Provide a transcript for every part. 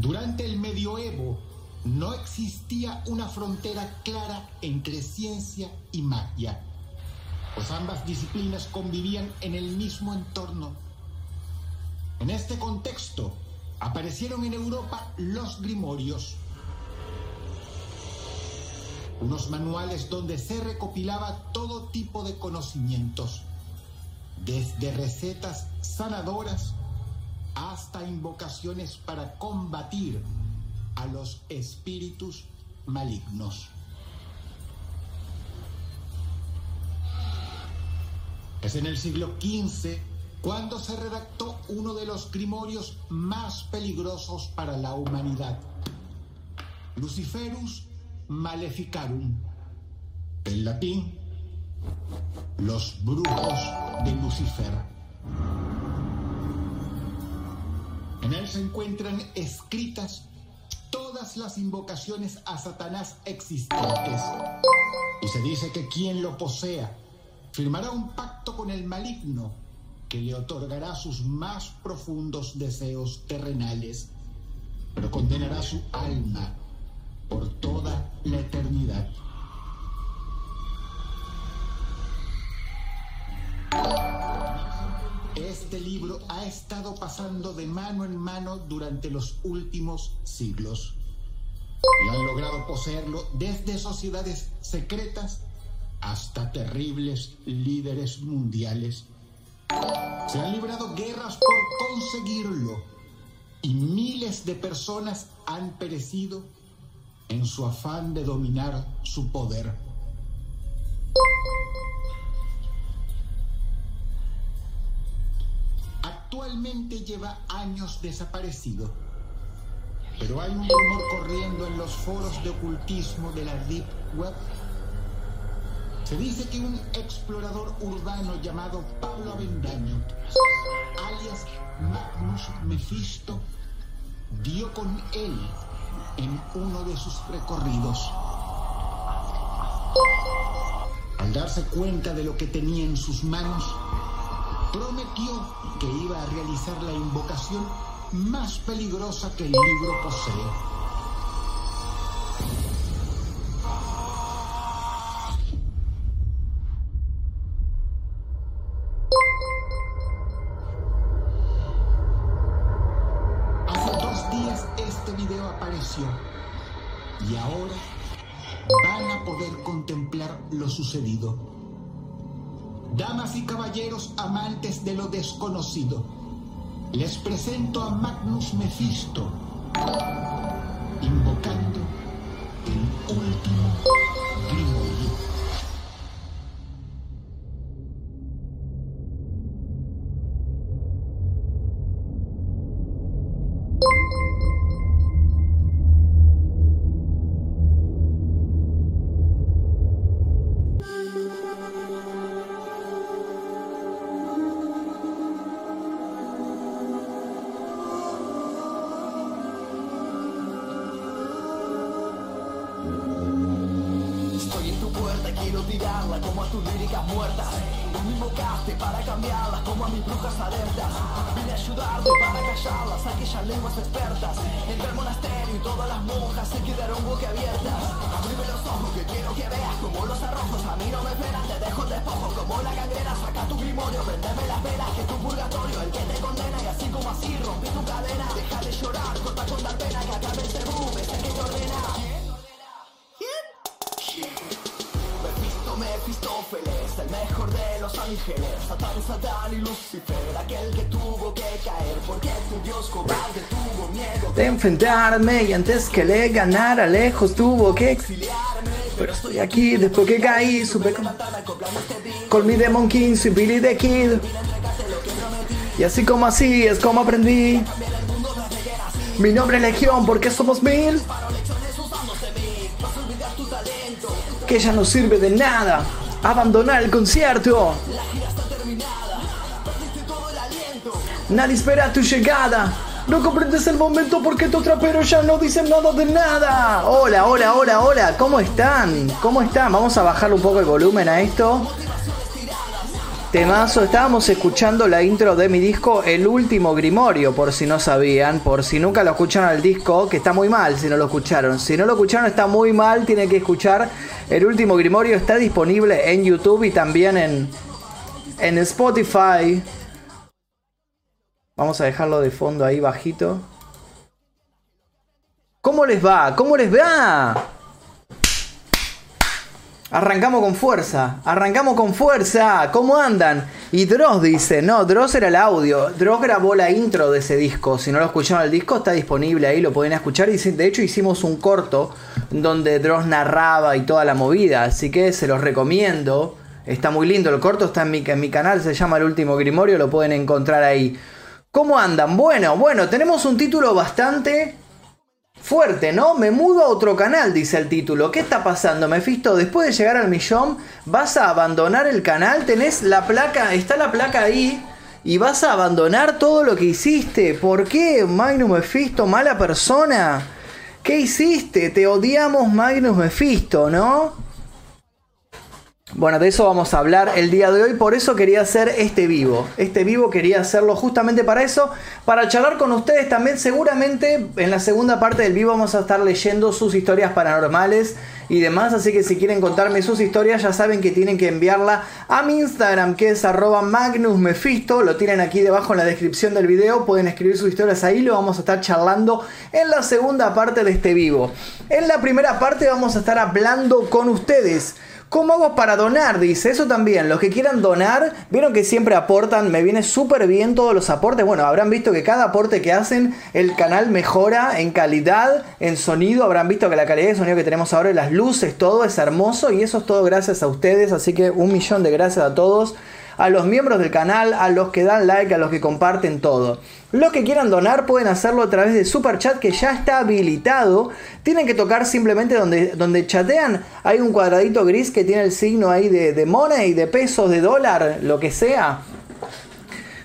Durante el medioevo no existía una frontera clara entre ciencia y magia, pues ambas disciplinas convivían en el mismo entorno. En este contexto aparecieron en Europa los grimorios, unos manuales donde se recopilaba todo tipo de conocimientos, desde recetas sanadoras hasta invocaciones para combatir a los espíritus malignos. Es en el siglo XV cuando se redactó uno de los grimorios más peligrosos para la humanidad, Luciferus Maleficarum, en latín, los brujos de Lucifer. En él se encuentran escritas todas las invocaciones a Satanás existentes. Y se dice que quien lo posea firmará un pacto con el maligno que le otorgará sus más profundos deseos terrenales, pero condenará su alma por toda la eternidad. Este libro ha estado pasando de mano en mano durante los últimos siglos y han logrado poseerlo desde sociedades secretas hasta terribles líderes mundiales. Se han librado guerras por conseguirlo y miles de personas han perecido en su afán de dominar su poder. Actualmente lleva años desaparecido, pero hay un rumor corriendo en los foros de ocultismo de la Deep Web. Se dice que un explorador urbano llamado Pablo Avendaño, alias Magnus Mephisto, dio con él en uno de sus recorridos. Al darse cuenta de lo que tenía en sus manos, prometió que iba a realizar la invocación más peligrosa que el libro posee. Hace dos días este video apareció y ahora van a poder contemplar lo sucedido. Damas y caballeros amantes de lo desconocido, les presento a Magnus Mephisto, invocando el último enfrentarme y antes que le ganara lejos tuvo que exiliarme. Pero estoy aquí después que caí supe con, con mi Demon King soy Billy the Kid. Y así como así es como aprendí. Mi nombre es Legión porque somos mil. Que ya no sirve de nada abandonar el concierto. Nadie espera tu llegada no comprendes el momento porque tus traperos ya no dicen nada de nada. Hola, hola, hola, hola. ¿Cómo están? ¿Cómo están? Vamos a bajar un poco el volumen a esto. Temazo, estábamos escuchando la intro de mi disco El último Grimorio, por si no sabían, por si nunca lo escucharon al disco, que está muy mal si no lo escucharon. Si no lo escucharon está muy mal, tienen que escuchar El último Grimorio, está disponible en YouTube y también en, en Spotify. Vamos a dejarlo de fondo ahí bajito. ¿Cómo les va? ¿Cómo les va? Arrancamos con fuerza, arrancamos con fuerza. ¿Cómo andan? Y Dross dice, no, Dross era el audio. Dross grabó la intro de ese disco. Si no lo escucharon el disco, está disponible ahí, lo pueden escuchar. De hecho hicimos un corto donde Dross narraba y toda la movida. Así que se los recomiendo. Está muy lindo. El corto está en mi, en mi canal, se llama El último Grimorio, lo pueden encontrar ahí. ¿Cómo andan? Bueno, bueno, tenemos un título bastante Fuerte, ¿no? Me mudo a otro canal, dice el título. ¿Qué está pasando, Mephisto? Después de llegar al millón, ¿vas a abandonar el canal? Tenés la placa, está la placa ahí. Y vas a abandonar todo lo que hiciste. ¿Por qué, Magnus Mephisto? Mala persona. ¿Qué hiciste? Te odiamos, Magnus Mephisto, ¿no? Bueno, de eso vamos a hablar el día de hoy, por eso quería hacer este vivo. Este vivo quería hacerlo justamente para eso, para charlar con ustedes también. Seguramente en la segunda parte del vivo vamos a estar leyendo sus historias paranormales y demás, así que si quieren contarme sus historias ya saben que tienen que enviarla a mi Instagram que es arroba magnusmefisto, lo tienen aquí debajo en la descripción del video, pueden escribir sus historias ahí, lo vamos a estar charlando en la segunda parte de este vivo. En la primera parte vamos a estar hablando con ustedes ¿Cómo hago para donar? Dice, eso también, los que quieran donar, vieron que siempre aportan, me viene súper bien todos los aportes. Bueno, habrán visto que cada aporte que hacen, el canal mejora en calidad, en sonido, habrán visto que la calidad de sonido que tenemos ahora, las luces, todo es hermoso y eso es todo gracias a ustedes, así que un millón de gracias a todos a los miembros del canal, a los que dan like, a los que comparten todo. Los que quieran donar pueden hacerlo a través de Super Chat que ya está habilitado. Tienen que tocar simplemente donde, donde chatean. Hay un cuadradito gris que tiene el signo ahí de, de money, de pesos, de dólar, lo que sea.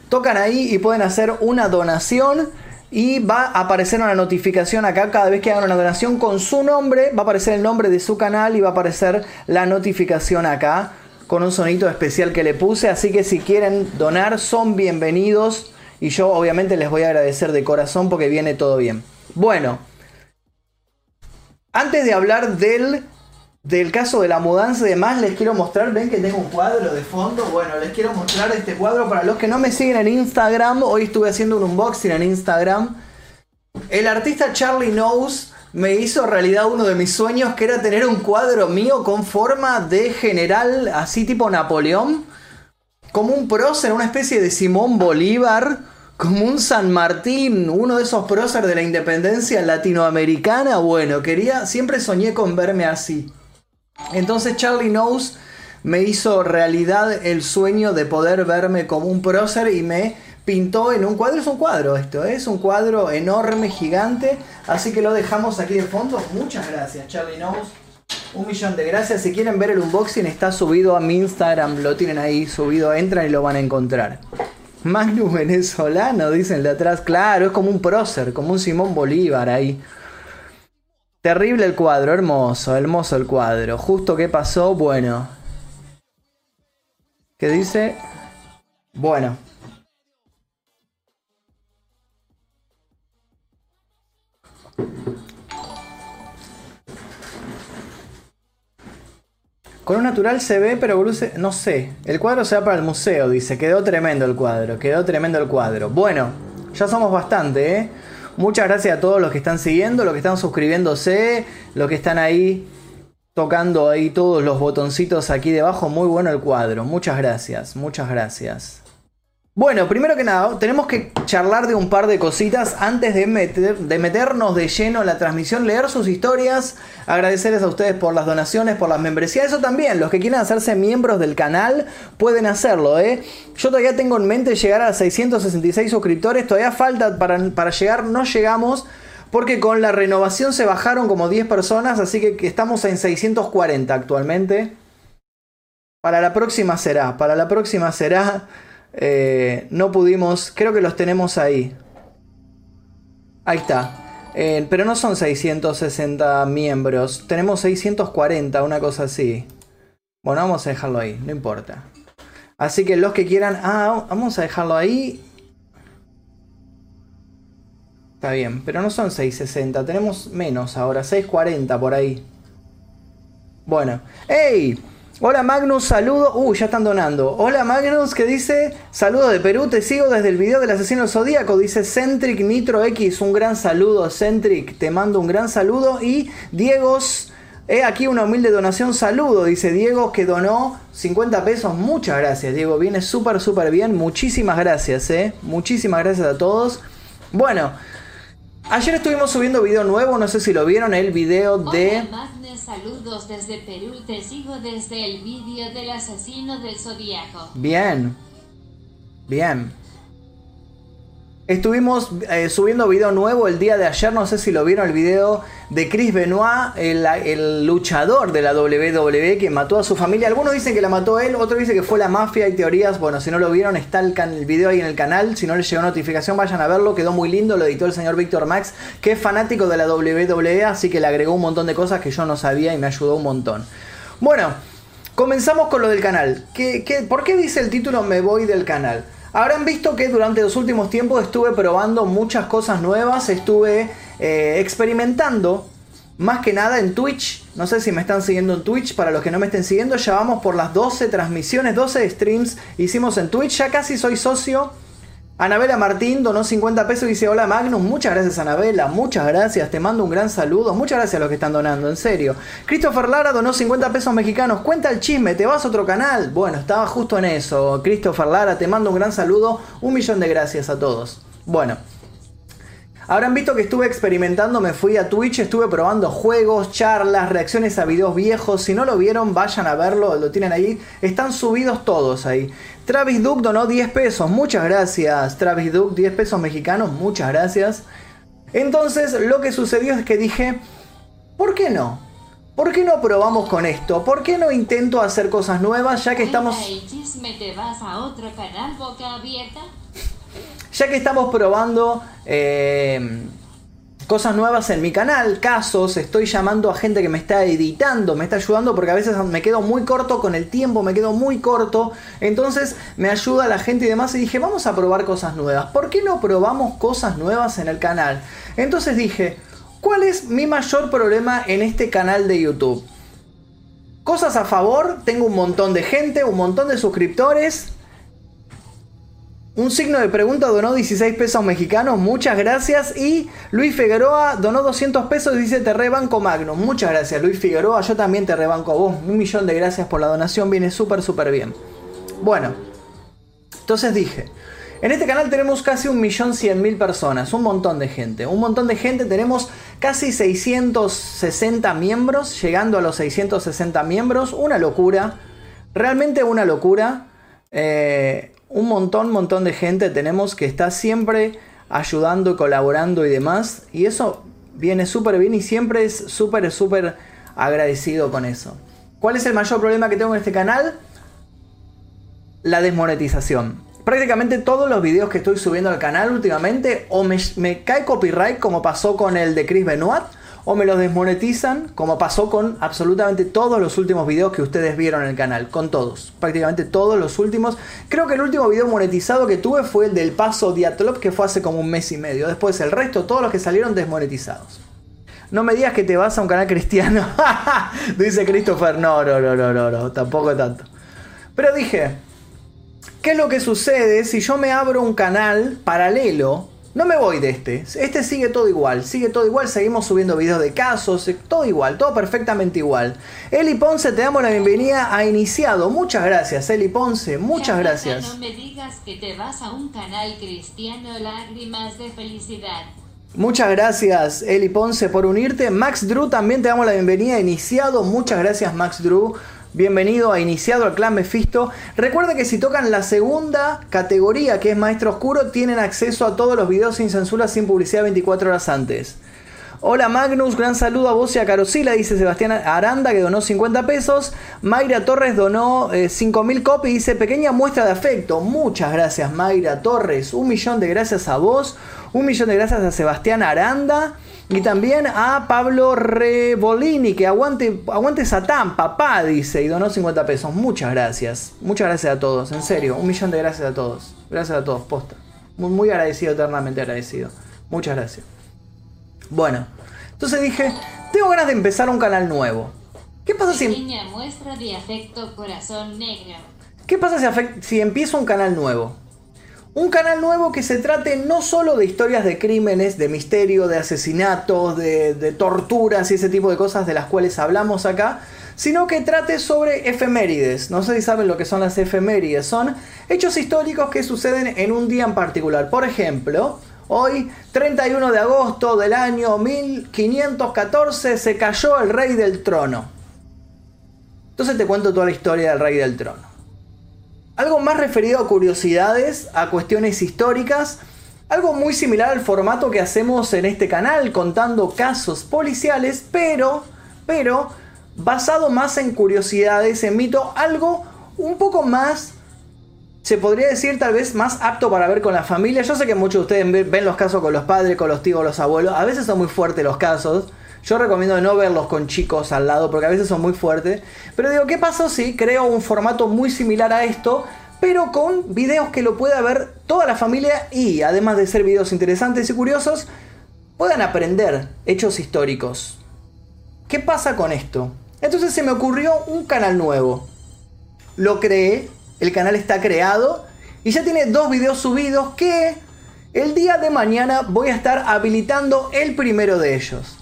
Tocan ahí y pueden hacer una donación y va a aparecer una notificación acá cada vez que hagan una donación con su nombre, va a aparecer el nombre de su canal y va a aparecer la notificación acá con un sonito especial que le puse. Así que si quieren donar, son bienvenidos. Y yo obviamente les voy a agradecer de corazón porque viene todo bien. Bueno, antes de hablar del, del caso de la mudanza y demás, les quiero mostrar, ven que tengo un cuadro de fondo. Bueno, les quiero mostrar este cuadro para los que no me siguen en Instagram. Hoy estuve haciendo un unboxing en Instagram. El artista Charlie Knows me hizo realidad uno de mis sueños, que era tener un cuadro mío con forma de general, así tipo Napoleón, como un prócer, una especie de Simón Bolívar, como un San Martín, uno de esos próceres de la independencia latinoamericana. Bueno, quería, siempre soñé con verme así. Entonces Charlie Knows me hizo realidad el sueño de poder verme como un prócer y me pintó en un cuadro, es un cuadro esto, ¿eh? es un cuadro enorme, gigante, así que lo dejamos aquí de fondo. Muchas gracias, Charlie Knows. Un millón de gracias. Si quieren ver el unboxing, está subido a mi Instagram, lo tienen ahí subido, entran y lo van a encontrar. Magnus venezolano, dicen de atrás. Claro, es como un prócer, como un Simón Bolívar ahí. Terrible el cuadro, hermoso, hermoso el cuadro. Justo que pasó, bueno. ¿Qué dice? Bueno, Con un natural se ve, pero no sé. El cuadro se va para el museo, dice. Quedó tremendo el cuadro, quedó tremendo el cuadro. Bueno, ya somos bastante, ¿eh? Muchas gracias a todos los que están siguiendo, los que están suscribiéndose, los que están ahí tocando ahí todos los botoncitos aquí debajo. Muy bueno el cuadro. Muchas gracias, muchas gracias. Bueno, primero que nada, tenemos que charlar de un par de cositas antes de, de meternos de lleno en la transmisión, leer sus historias, agradecerles a ustedes por las donaciones, por las membresías, eso también, los que quieran hacerse miembros del canal pueden hacerlo, ¿eh? Yo todavía tengo en mente llegar a 666 suscriptores, todavía falta para, para llegar, no llegamos, porque con la renovación se bajaron como 10 personas, así que estamos en 640 actualmente. Para la próxima será, para la próxima será... Eh, no pudimos, creo que los tenemos ahí. Ahí está. Eh, pero no son 660 miembros. Tenemos 640, una cosa así. Bueno, vamos a dejarlo ahí, no importa. Así que los que quieran... Ah, vamos a dejarlo ahí. Está bien, pero no son 660, tenemos menos ahora, 640 por ahí. Bueno, ¡Ey! Hola Magnus, saludo. Uh, ya están donando. Hola Magnus, que dice: Saludo de Perú, te sigo desde el video del asesino zodíaco. Dice Centric Nitro X. Un gran saludo, Centric. Te mando un gran saludo. Y Diegos, he aquí una humilde donación. Saludo, dice Diego, que donó 50 pesos. Muchas gracias, Diego. Viene súper, súper bien. Muchísimas gracias, eh. Muchísimas gracias a todos. Bueno. Ayer estuvimos subiendo video nuevo, no sé si lo vieron, el video de... Hola Magne, saludos desde Perú, te sigo desde el vídeo del asesino del zodiaco. Bien, bien. Estuvimos eh, subiendo video nuevo el día de ayer, no sé si lo vieron el video de Chris Benoit, el, luchador de la WWE que mató a su familia. Algunos dicen que la mató él, otros dicen que fue la mafia. Hay teorías, bueno, si no lo vieron está el, video ahí en el canal. Si no les llegó notificación vayan a verlo, quedó muy lindo, lo editó el señor Víctor Max, que es fanático de la WWE, así que le agregó un montón de cosas que yo no sabía y me ayudó un montón. Bueno, comenzamos con lo del canal. ¿Qué, qué, por qué dice el título Me voy del canal? Habrán visto que durante los últimos tiempos estuve probando muchas cosas nuevas, estuve eh, experimentando más que nada en Twitch. No sé si me están siguiendo en Twitch, para los que no me estén siguiendo, ya vamos por las 12 transmisiones, 12 streams hicimos en Twitch, ya casi soy socio. Anabela Martín donó 50 pesos y dice, hola Magnus, muchas gracias Anabela, muchas gracias, te mando un gran saludo, muchas gracias a los que están donando, en serio. Christopher Lara donó 50 pesos mexicanos, cuenta el chisme, ¿te vas a otro canal? Bueno, estaba justo en eso, Christopher Lara, te mando un gran saludo, un millón de gracias a todos. Bueno. Habrán visto que estuve experimentando, me fui a Twitch, estuve probando juegos, charlas, reacciones a videos viejos. Si no lo vieron, vayan a verlo, lo tienen ahí. Están subidos todos ahí. Travis Duke donó 10 pesos, muchas gracias. Travis Duke, 10 pesos mexicanos, muchas gracias. Entonces, lo que sucedió es que dije, ¿por qué no? ¿Por qué no probamos con esto? ¿Por qué no intento hacer cosas nuevas ya que estamos... chisme te vas a otro canal boca abierta? Ya que estamos probando eh, cosas nuevas en mi canal, casos, estoy llamando a gente que me está editando, me está ayudando porque a veces me quedo muy corto con el tiempo, me quedo muy corto, entonces me ayuda la gente y demás y dije, vamos a probar cosas nuevas, ¿por qué no probamos cosas nuevas en el canal? Entonces dije, ¿cuál es mi mayor problema en este canal de YouTube? Cosas a favor, tengo un montón de gente, un montón de suscriptores, un signo de pregunta donó 16 pesos mexicanos, muchas gracias. Y Luis Figueroa donó 200 pesos y dice te rebanco Magno. Muchas gracias Luis Figueroa, yo también te rebanco a vos. Un millón de gracias por la donación, viene súper súper bien. Bueno, entonces dije, en este canal tenemos casi un millón cien mil personas, un montón de gente. Un montón de gente, tenemos casi 660 miembros, llegando a los 660 miembros, una locura, realmente una locura. Eh, un montón, montón de gente tenemos que está siempre ayudando colaborando y demás. Y eso viene súper bien y siempre es súper, súper agradecido con eso. ¿Cuál es el mayor problema que tengo en este canal? La desmonetización. Prácticamente todos los videos que estoy subiendo al canal últimamente o me, me cae copyright como pasó con el de Chris Benoit o me los desmonetizan, como pasó con absolutamente todos los últimos videos que ustedes vieron en el canal, con todos, prácticamente todos los últimos. Creo que el último video monetizado que tuve fue el del paso Diatlop, que fue hace como un mes y medio. Después el resto, todos los que salieron desmonetizados. No me digas que te vas a un canal cristiano. Dice Christopher, no, no, no, no, no, no, tampoco tanto. Pero dije, ¿qué es lo que sucede si yo me abro un canal paralelo no me voy de este. Este sigue todo igual. Sigue todo igual. Seguimos subiendo videos de casos. Eh, todo igual. Todo perfectamente igual. Eli Ponce, te damos la bienvenida a Iniciado. Muchas gracias, Eli Ponce. Muchas gracias. No me digas que te vas a un canal cristiano lágrimas de felicidad. Muchas gracias, Eli Ponce, por unirte. Max Drew, también te damos la bienvenida a Iniciado. Muchas gracias, Max Drew. Bienvenido a Iniciado al Clan Mephisto. Recuerda que si tocan la segunda categoría, que es Maestro Oscuro, tienen acceso a todos los videos sin censura, sin publicidad 24 horas antes. Hola Magnus, gran saludo a vos y a Carosila, dice Sebastián Aranda que donó 50 pesos. Mayra Torres donó 5.000 eh, copias, dice pequeña muestra de afecto. Muchas gracias Mayra Torres, un millón de gracias a vos, un millón de gracias a Sebastián Aranda. Y también a Pablo Rebolini, que aguante, aguante Satán, papá, dice, y donó 50 pesos. Muchas gracias. Muchas gracias a todos, en serio. Un millón de gracias a todos. Gracias a todos, posta. Muy, muy agradecido, eternamente agradecido. Muchas gracias. Bueno, entonces dije, tengo ganas de empezar un canal nuevo. ¿Qué pasa si... Em- muestra de afecto corazón negro. ¿Qué pasa si, si empiezo un canal nuevo? Un canal nuevo que se trate no solo de historias de crímenes, de misterio, de asesinatos, de, de, torturas y ese tipo de cosas de las cuales hablamos acá, sino que trate sobre efemérides. No sé si saben lo que son las efemérides. Son hechos históricos que suceden en un día en particular. Por ejemplo, hoy, 31 de agosto del año 1514, se cayó el rey del trono. Entonces te cuento toda la historia del rey del trono. Algo más referido a curiosidades, a cuestiones históricas, algo muy similar al formato que hacemos en este canal, contando casos policiales, pero, pero, basado más en curiosidades, en mito, algo un poco más, se podría decir tal vez más apto para ver con la familia. Yo sé que muchos de ustedes ven los casos con los padres, con los tíos, los abuelos, a veces son muy fuertes los casos. Yo recomiendo no verlos con chicos al lado porque a veces son muy fuertes. Pero digo, ¿qué pasó si creo un formato muy similar a esto? Pero con videos que lo pueda ver toda la familia y además de ser videos interesantes y curiosos, puedan aprender hechos históricos. ¿Qué pasa con esto? Entonces se me ocurrió un canal nuevo. Lo creé, el canal está creado y ya tiene dos videos subidos que el día de mañana voy a estar habilitando el primero de ellos.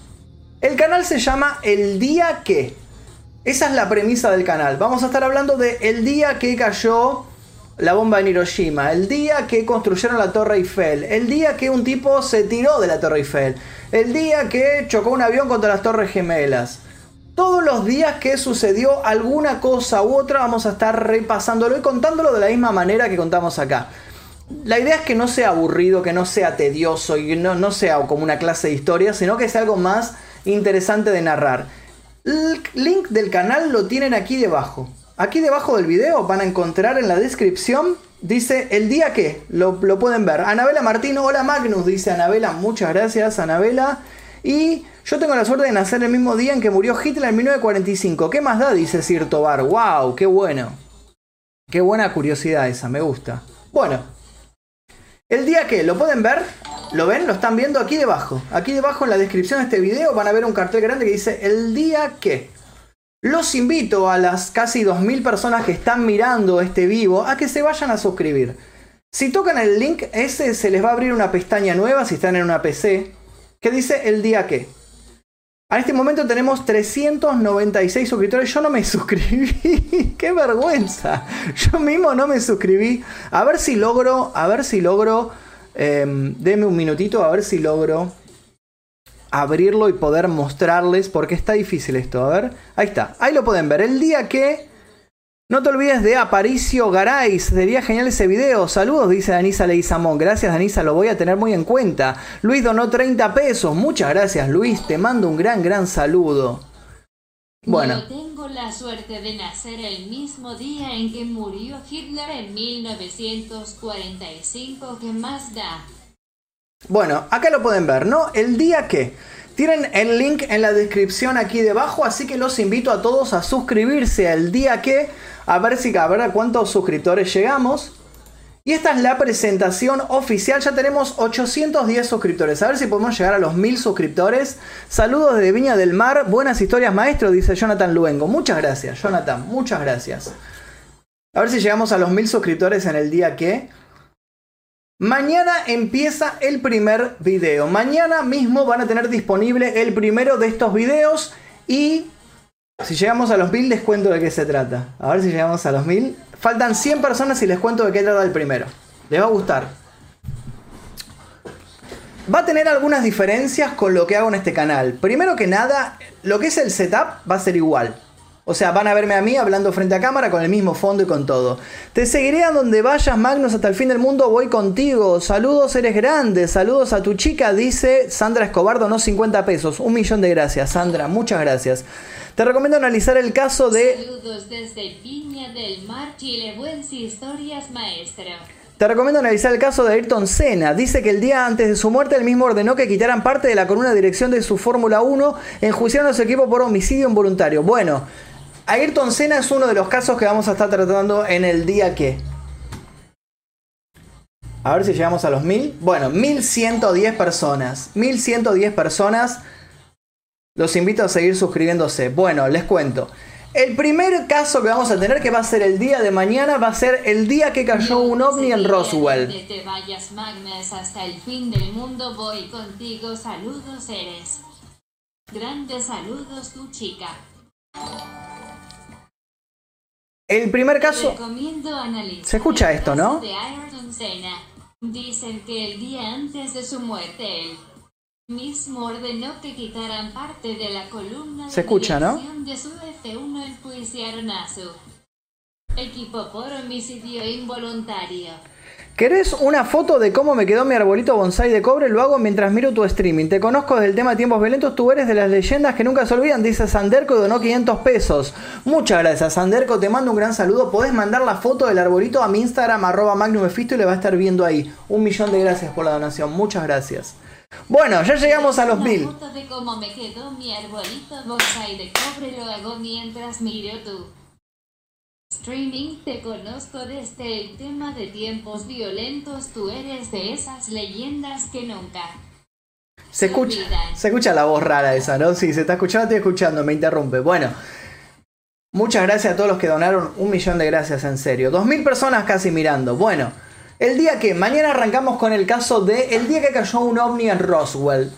El canal se llama El Día Que. Esa es la premisa del canal. Vamos a estar hablando de el día que cayó la bomba en Hiroshima, el día que construyeron la Torre Eiffel, el día que un tipo se tiró de la Torre Eiffel, el día que chocó un avión contra las Torres Gemelas. Todos los días que sucedió alguna cosa u otra vamos a estar repasándolo y contándolo de la misma manera que contamos acá. La idea es que no sea aburrido, que no sea tedioso y no, no sea como una clase de historia, sino que sea algo más interesante de narrar. El link del canal lo tienen aquí debajo. Aquí debajo del video van a encontrar en la descripción, dice el día que, lo, lo pueden ver. Anabela Martín, hola Magnus, dice Anabela, muchas gracias Anabela. Y yo tengo la suerte de nacer el mismo día en que murió Hitler en 1945. ¿Qué más da? Dice Sir Tobar. ¡Wow! ¡Qué bueno! Qué buena curiosidad esa, me gusta. Bueno, el día que, ¿lo pueden ver? ¿Lo ven? Lo están viendo aquí debajo. Aquí debajo en la descripción de este video van a ver un cartel grande que dice el día que. Los invito a las casi 2.000 personas que están mirando este vivo a que se vayan a suscribir. Si tocan el link, ese se les va a abrir una pestaña nueva si están en una PC que dice el día que. A este momento tenemos 396 suscriptores. Yo no me suscribí. ¡Qué vergüenza! Yo mismo no me suscribí. A ver si logro. A ver si logro. Eh, denme un minutito. A ver si logro abrirlo y poder mostrarles. Porque está difícil esto. A ver. Ahí está. Ahí lo pueden ver. El día que. No te olvides de Aparicio Garay. Sería genial ese video. Saludos, dice Danisa Leizamón. Gracias, Danisa. Lo voy a tener muy en cuenta. Luis donó 30 pesos. Muchas gracias, Luis. Te mando un gran, gran saludo. Bueno. Yo tengo la suerte de nacer el mismo día en que murió Hitler en 1945. ¿Qué más da? Bueno, acá lo pueden ver, ¿no? El día que. Tienen el link en la descripción aquí debajo, así que los invito a todos a suscribirse al día que, a ver si a ver a cuántos suscriptores llegamos. Y esta es la presentación oficial, ya tenemos 810 suscriptores, a ver si podemos llegar a los 1000 suscriptores. Saludos desde Viña del Mar, buenas historias maestro, dice Jonathan Luengo. Muchas gracias, Jonathan, muchas gracias. A ver si llegamos a los 1000 suscriptores en el día que... Mañana empieza el primer video. Mañana mismo van a tener disponible el primero de estos videos. Y si llegamos a los 1000 les cuento de qué se trata. A ver si llegamos a los 1000. Faltan 100 personas y les cuento de qué trata el primero. Les va a gustar. Va a tener algunas diferencias con lo que hago en este canal. Primero que nada, lo que es el setup va a ser igual. O sea, van a verme a mí hablando frente a cámara con el mismo fondo y con todo. Te seguiré a donde vayas, Magnus, hasta el fin del mundo. Voy contigo. Saludos, eres grande. Saludos a tu chica, dice Sandra Escobar, donó 50 pesos. Un millón de gracias, Sandra. Muchas gracias. Te recomiendo analizar el caso de. Saludos desde Piña del Mar, Chile. Buenas historias, maestro. Te recomiendo analizar el caso de Ayrton Senna. Dice que el día antes de su muerte él mismo ordenó que quitaran parte de la columna de dirección de su Fórmula 1, enjuiciaron a su equipo por homicidio involuntario. Bueno, Ayrton Senna es uno de los casos que vamos a estar tratando en el día que. A ver si llegamos a los 1000. Bueno, 1110 personas. 1110 personas. Los invito a seguir suscribiéndose. Bueno, les cuento. El primer caso que vamos a tener, que va a ser el día de mañana, va a ser el día que cayó un ovni en Roswell. Donde te vayas, Magnus, hasta el fin del mundo voy contigo. Saludos, eres. Grandes saludos, tu chica. El primer caso... Se escucha el esto, ¿no? De Ayrton Senna. Dicen que el día antes de su muerte él mismo ordenó que quitaran parte de la columna Se de escucha, ¿no? dirección de su F1 enjuiciaron a su equipo por homicidio involuntario. ¿Querés una foto de cómo me quedó mi arbolito bonsai de cobre? Lo hago mientras miro tu streaming. Te conozco desde el tema Tiempos Violentos. Tú eres de las leyendas que nunca se olvidan. Dice Sanderco y donó 500 pesos. Muchas gracias, Sanderco. Te mando un gran saludo. Podés mandar la foto del arbolito a mi Instagram, arroba Magnum Mephisto, y le va a estar viendo ahí. Un millón de gracias por la donación. Muchas gracias. Bueno, ya llegamos a los Una mil. foto de cómo me quedó mi arbolito bonsai de cobre lo hago mientras miro streaming. Te conozco desde el tema de tiempos violentos. Tú eres de esas leyendas que nunca. Se escucha, se escucha la voz rara esa, ¿no? Sí, se está escuchando, estoy escuchando, me interrumpe. Bueno, muchas gracias a todos los que donaron. Un millón de gracias, en serio. Dos mil personas casi mirando. Bueno, el día que, mañana arrancamos con el caso de el día que cayó un ovni en Roswell.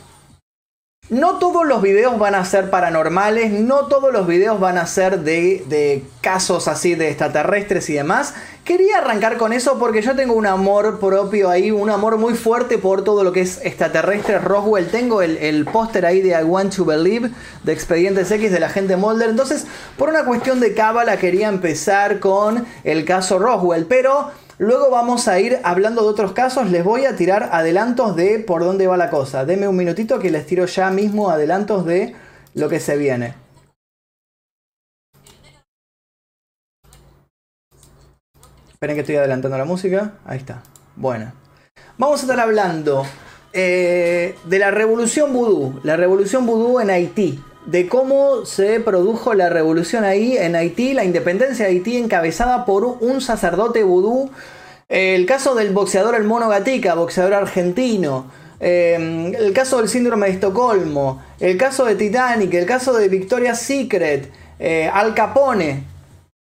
No todos los videos van a ser paranormales, no todos los videos van a ser de, de casos así de extraterrestres y demás. Quería arrancar con eso porque yo tengo un amor propio ahí, un amor muy fuerte por todo lo que es extraterrestre Roswell. Tengo el, el póster ahí de I Want to Believe de Expedientes X de la gente Mulder. Entonces, por una cuestión de cábala quería empezar con el caso Roswell, pero Luego vamos a ir hablando de otros casos. Les voy a tirar adelantos de por dónde va la cosa. Deme un minutito que les tiro ya mismo adelantos de lo que se viene. Esperen que estoy adelantando la música. Ahí está. Bueno. Vamos a estar hablando eh, de la revolución vudú. La revolución vudú en Haití. De cómo se produjo la revolución ahí en Haití, la independencia de Haití encabezada por un sacerdote vudú. El caso del boxeador El Mono Gatica, boxeador argentino. Eh, el caso del síndrome de Estocolmo. El caso de Titanic. El caso de Victoria's Secret. eh, Al Capone.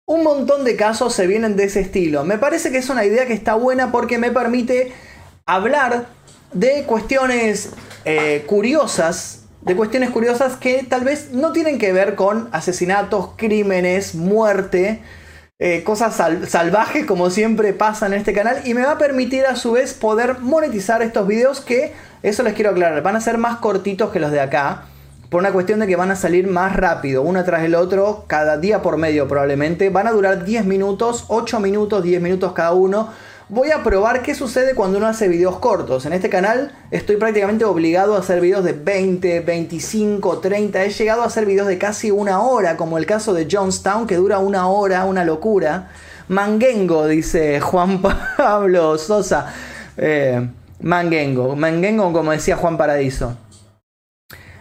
Un montón de casos se vienen de ese estilo. Me parece que es una idea que está buena porque me permite hablar de cuestiones eh, curiosas. De cuestiones curiosas que tal vez no tienen que ver con asesinatos, crímenes, muerte, eh, cosas sal- salvajes como siempre pasa en este canal. Y me va a permitir a su vez poder monetizar estos videos que, eso les quiero aclarar, van a ser más cortitos que los de acá. Por una cuestión de que van a salir más rápido, uno tras el otro, cada día por medio probablemente. Van a durar 10 minutos, 8 minutos, 10 minutos cada uno. Voy a probar qué sucede cuando uno hace videos cortos. En este canal estoy prácticamente obligado a hacer videos de 20, 25, 30. He llegado a hacer videos de casi una hora, como el caso de Jonestown, que dura una hora, una locura. Mangengo, dice Juan Pablo Sosa. Eh, Mangengo como decía Juan Paradiso.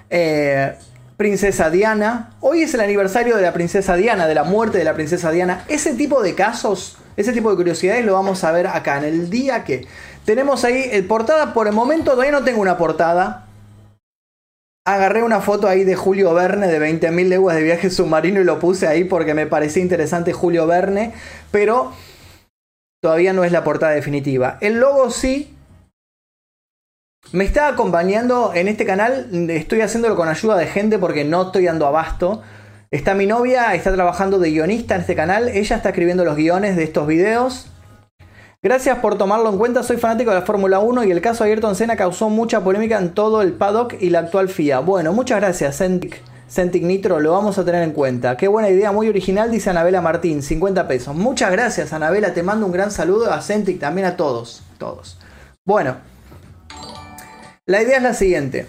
Eh, princesa Diana. Hoy es el aniversario de la princesa Diana, de la muerte de la princesa Diana. Ese tipo de casos, ese tipo de curiosidades lo vamos a ver acá en el día que tenemos ahí el portada. Por el momento todavía no tengo una portada. Agarré una foto ahí de Julio Verne de 20.000 leguas de viaje submarino y lo puse ahí porque me parecía interesante Julio Verne, pero todavía no es la portada definitiva. El logo sí, me está acompañando en este canal, estoy haciéndolo con ayuda de gente porque no estoy dando abasto. Está mi novia, está trabajando de guionista en este canal, ella está escribiendo los guiones de estos videos. Gracias por tomarlo en cuenta, soy fanático de la Fórmula 1 y el caso de Ayrton Senna causó mucha polémica en todo el paddock y la actual FIA. Bueno, muchas gracias, Sendik. Centig Nitro, lo vamos a tener en cuenta. Qué buena idea, muy original, dice Anabela Martín, 50 pesos. Muchas gracias, Anabela, te mando un gran saludo a Centig, también a todos, todos. Bueno, la idea es la siguiente.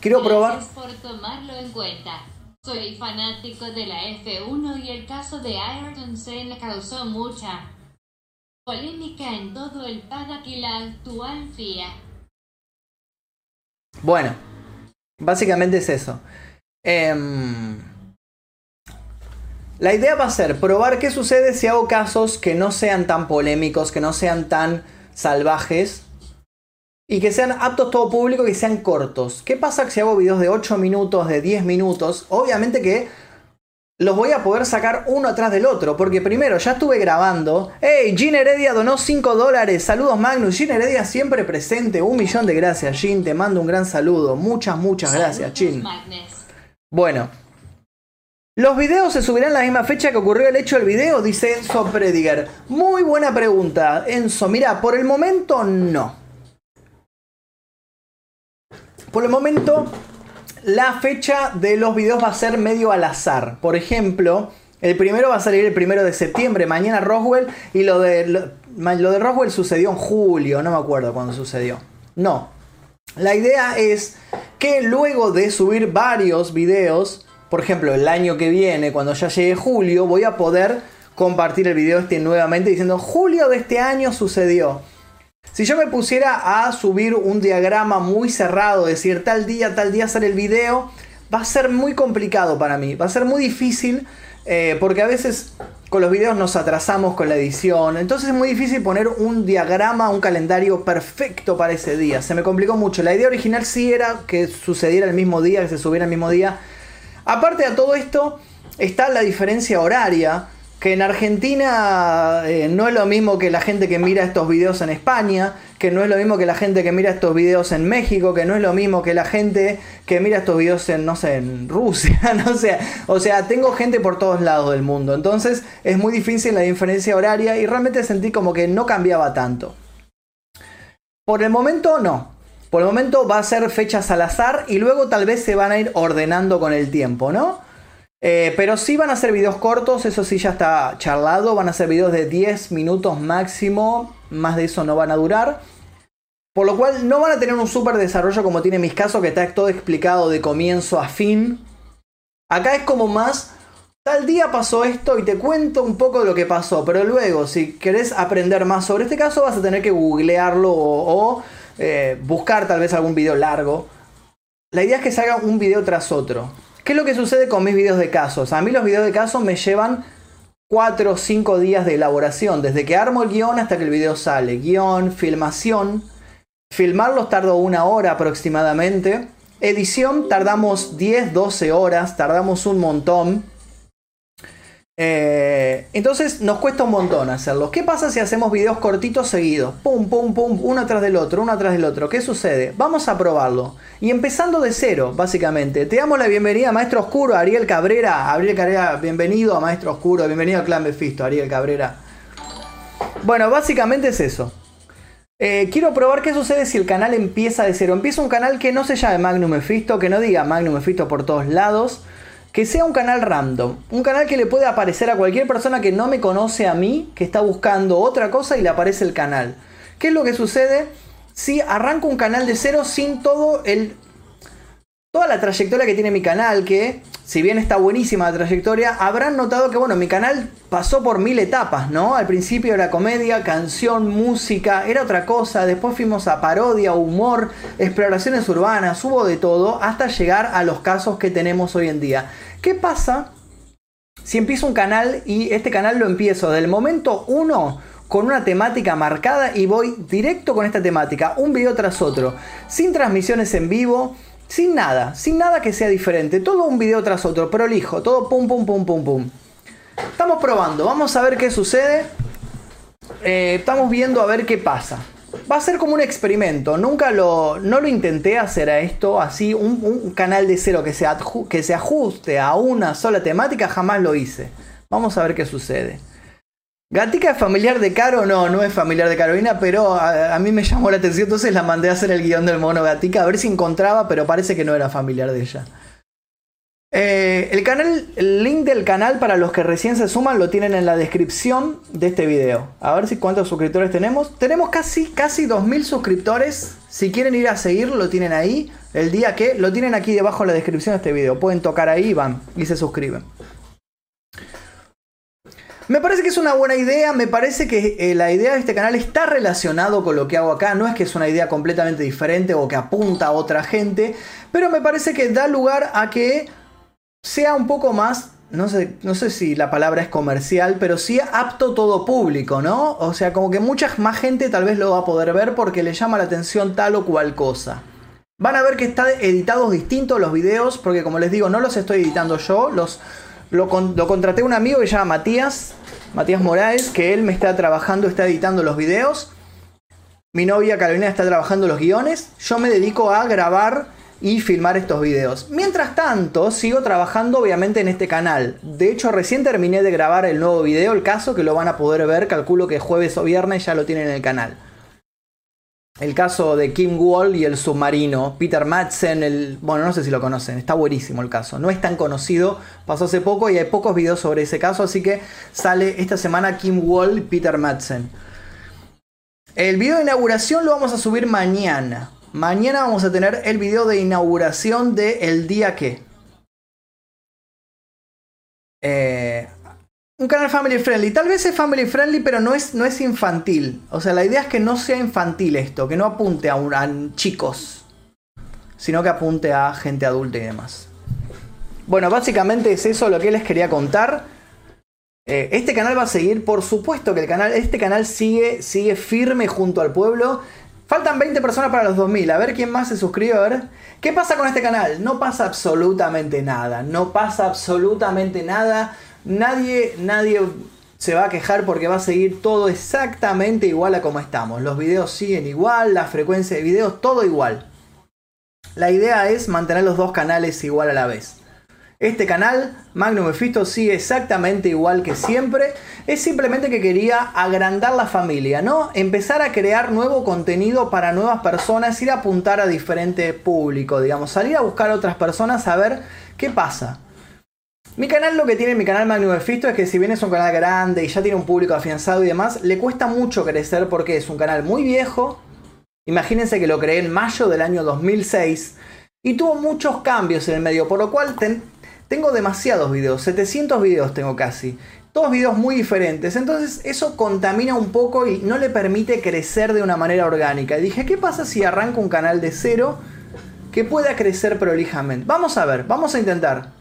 Quiero probar... Gracias por tomarlo en cuenta. Soy fanático de la F1 y el caso de Ayrton Senna causó mucha polémica en todo el paddock y la actual FIA. Bueno, básicamente es eso. Em, la idea va a ser probar qué sucede si hago casos que no sean tan polémicos, que no sean tan salvajes y que sean aptos todo público, que sean cortos. ¿Qué pasa si hago videos de 8 minutos, de 10 minutos? Obviamente que los voy a poder sacar uno atrás del otro. Porque primero, ya estuve grabando. ¡Hey! Gin Heredia donó 5 dólares. Saludos Magnus. Gin Heredia siempre presente. Un millón de gracias, Gin. Te mando un gran saludo. Muchas, muchas gracias, Gin. Bueno. ¿Los videos se subirán la misma fecha que ocurrió el hecho del video? Dice Enzo Prediger. Muy buena pregunta, Enzo. Mira, por el momento no. Por el momento, la fecha de los videos va a ser medio al azar. Por ejemplo, el primero va a salir el primero de septiembre, mañana Roswell, y lo de, lo, de Roswell sucedió en julio, no me acuerdo cuándo sucedió. No. La idea es que luego de subir varios videos, por ejemplo, el año que viene, cuando ya llegue julio, voy a poder compartir el video este nuevamente diciendo julio de este año sucedió. Si yo me pusiera a subir un diagrama muy cerrado, decir tal día, tal día sale el video, va a ser muy complicado para mí, va a ser muy difícil eh, porque a veces con los videos nos atrasamos con la edición, entonces es muy difícil poner un diagrama, un calendario perfecto para ese día, se me complicó mucho. La idea original sí era que sucediera el mismo día, que se subiera el mismo día. Aparte de todo esto, está la diferencia horaria que en Argentina eh, no es lo mismo que la gente que mira estos videos en España, que no es lo mismo que la gente que mira estos videos en México, que no es lo mismo que la gente que mira estos videos en, no sé, en Rusia, no sé. O sea, tengo gente por todos lados del mundo. Entonces es muy difícil la diferencia horaria y realmente sentí como que no cambiaba tanto. Por el momento no. Por el momento va a ser fechas al azar y luego tal vez se van a ir ordenando con el tiempo, ¿no? Eh, pero sí van a ser videos cortos, eso sí ya está charlado. Van a ser videos de 10 minutos máximo, más de eso no van a durar. Por lo cual no van a tener un super desarrollo como tiene mis casos, que está todo explicado de comienzo a fin. Acá es como más, tal día pasó esto y te cuento un poco de lo que pasó, pero luego si querés aprender más sobre este caso vas a tener que googlearlo o, eh, buscar tal vez algún video largo. La idea es que se haga un video tras otro. ¿Qué es lo que sucede con mis videos de casos? A mí los videos de casos me llevan 4 o 5 días de elaboración, desde que armo el guion hasta que el video sale. Guión, filmación. Filmarlos tardo una hora aproximadamente. Edición tardamos 10, 12 horas, tardamos un montón. Eh, entonces nos cuesta un montón hacerlos. ¿Qué pasa si hacemos videos cortitos seguidos? Pum, pum, pum, uno tras del otro, uno tras del otro. ¿Qué sucede? Vamos a probarlo. Y empezando de cero, básicamente. Te damos la bienvenida a Maestro Oscuro, Ariel Cabrera. Ariel Cabrera, bienvenido a Maestro Oscuro. Bienvenido al Clan Befisto, Ariel Cabrera. Bueno, básicamente es eso. Eh, quiero probar qué sucede si el canal empieza de cero. Empieza un canal que no se llame Magnum Mephisto, que no diga Magnum Mephisto por todos lados que sea un canal random, un canal que le puede aparecer a cualquier persona que no me conoce a mí, que está buscando otra cosa y le aparece el canal. ¿Qué es lo que sucede si arranco un canal de cero sin todo el toda la trayectoria que tiene mi canal, que si bien está buenísima la trayectoria, habrán notado que bueno, mi canal pasó por mil etapas, ¿no? Al principio era comedia, canción, música, era otra cosa, después fuimos a parodia, humor, exploraciones urbanas, hubo de todo, hasta llegar a los casos que tenemos hoy en día. ¿Qué pasa si empiezo un canal y este canal lo empiezo del momento 1 con una temática marcada y voy directo con esta temática, un video tras otro, sin transmisiones en vivo, sin nada, sin nada que sea diferente, todo un video tras otro, prolijo, todo pum pum pum pum pum. Estamos probando, vamos a ver qué sucede. Eh, estamos viendo a ver qué pasa. Va a ser como un experimento. Nunca lo, no lo intenté hacer a esto así, un, un canal de cero que se, que se ajuste a una sola temática, jamás lo hice. Vamos a ver qué sucede. ¿Gatica es familiar de Caro? No, no es familiar de Carolina, pero a, mí me llamó la atención, entonces la mandé a hacer el guion del mono Gatica a ver si encontraba, pero parece que no era familiar de ella. Eh, el, canal, el link del canal para los que recién se suman lo tienen en la descripción de este video. A ver si cuántos suscriptores tenemos. Tenemos casi, casi 2.000 suscriptores. Si quieren ir a seguirlo, lo tienen ahí. El día que lo tienen aquí debajo en la descripción de este video. Pueden tocar ahí y van y se suscriben. Me parece que es una buena idea, me parece que eh, la idea de este canal está relacionado con lo que hago acá, no es que es una idea completamente diferente o que apunta a otra gente, pero me parece que da lugar a que sea un poco más, no sé, no sé si la palabra es comercial, pero sí apto todo público, ¿no? O sea, como que mucha más gente tal vez lo va a poder ver porque le llama la atención tal o cual cosa. Van a ver que están editados distintos los videos, porque como les digo, no los estoy editando yo, los lo, contraté un amigo que se llama Matías, Matías Morales, que él me está trabajando, está editando los videos. Mi novia Carolina está trabajando los guiones. Yo me dedico a grabar y filmar estos videos. Mientras tanto, sigo trabajando obviamente en este canal. De hecho, recién terminé de grabar el nuevo video, el caso, que lo van a poder ver, calculo que jueves o viernes ya lo tienen en el canal. El caso de Kim Wall y el submarino. Peter Madsen, el. Bueno, no sé si lo conocen, está buenísimo el caso. No es tan conocido, pasó hace poco y hay pocos videos sobre ese caso, así que sale esta semana Kim Wall y Peter Madsen. El video de inauguración lo vamos a subir mañana. Mañana vamos a tener el video de inauguración de El Día Que. Eh, un canal family friendly. Tal vez es family friendly, pero no es, no es infantil. O sea, la idea es que no sea infantil esto, que no apunte a, chicos, sino que apunte a gente adulta y demás. Bueno, básicamente es eso lo que les quería contar. Eh, este canal va a seguir, por supuesto que el canal, este canal sigue, sigue firme junto al pueblo. Faltan 20 personas para los 2000. A ver quién más se suscribe. A ver. ¿Qué pasa con este canal? No pasa absolutamente nada. No pasa absolutamente nada. Nadie, nadie se va a quejar porque va a seguir todo exactamente igual a como estamos. Los videos siguen igual, la frecuencia de videos, todo igual. La idea es mantener los dos canales igual a la vez. Este canal, Magnum Mephisto, sigue exactamente igual que siempre. Es simplemente que quería agrandar la familia, ¿no? Empezar a crear nuevo contenido para nuevas personas, ir a apuntar a diferente público, digamos, salir a buscar a otras personas a ver qué pasa. Mi canal lo que tiene mi canal Magnum Mephisto es que si bien es un canal grande y ya tiene un público afianzado y demás, le cuesta mucho crecer porque es un canal muy viejo. Imagínense que lo creé en mayo del año 2006 y tuvo muchos cambios en el medio, por lo cual tengo demasiados videos, 700 videos tengo casi. Todos videos muy diferentes, entonces eso contamina un poco y no le permite crecer de una manera orgánica. Y dije, ¿qué pasa si arranco un canal de cero que pueda crecer prolijamente? Vamos a ver, vamos a intentar.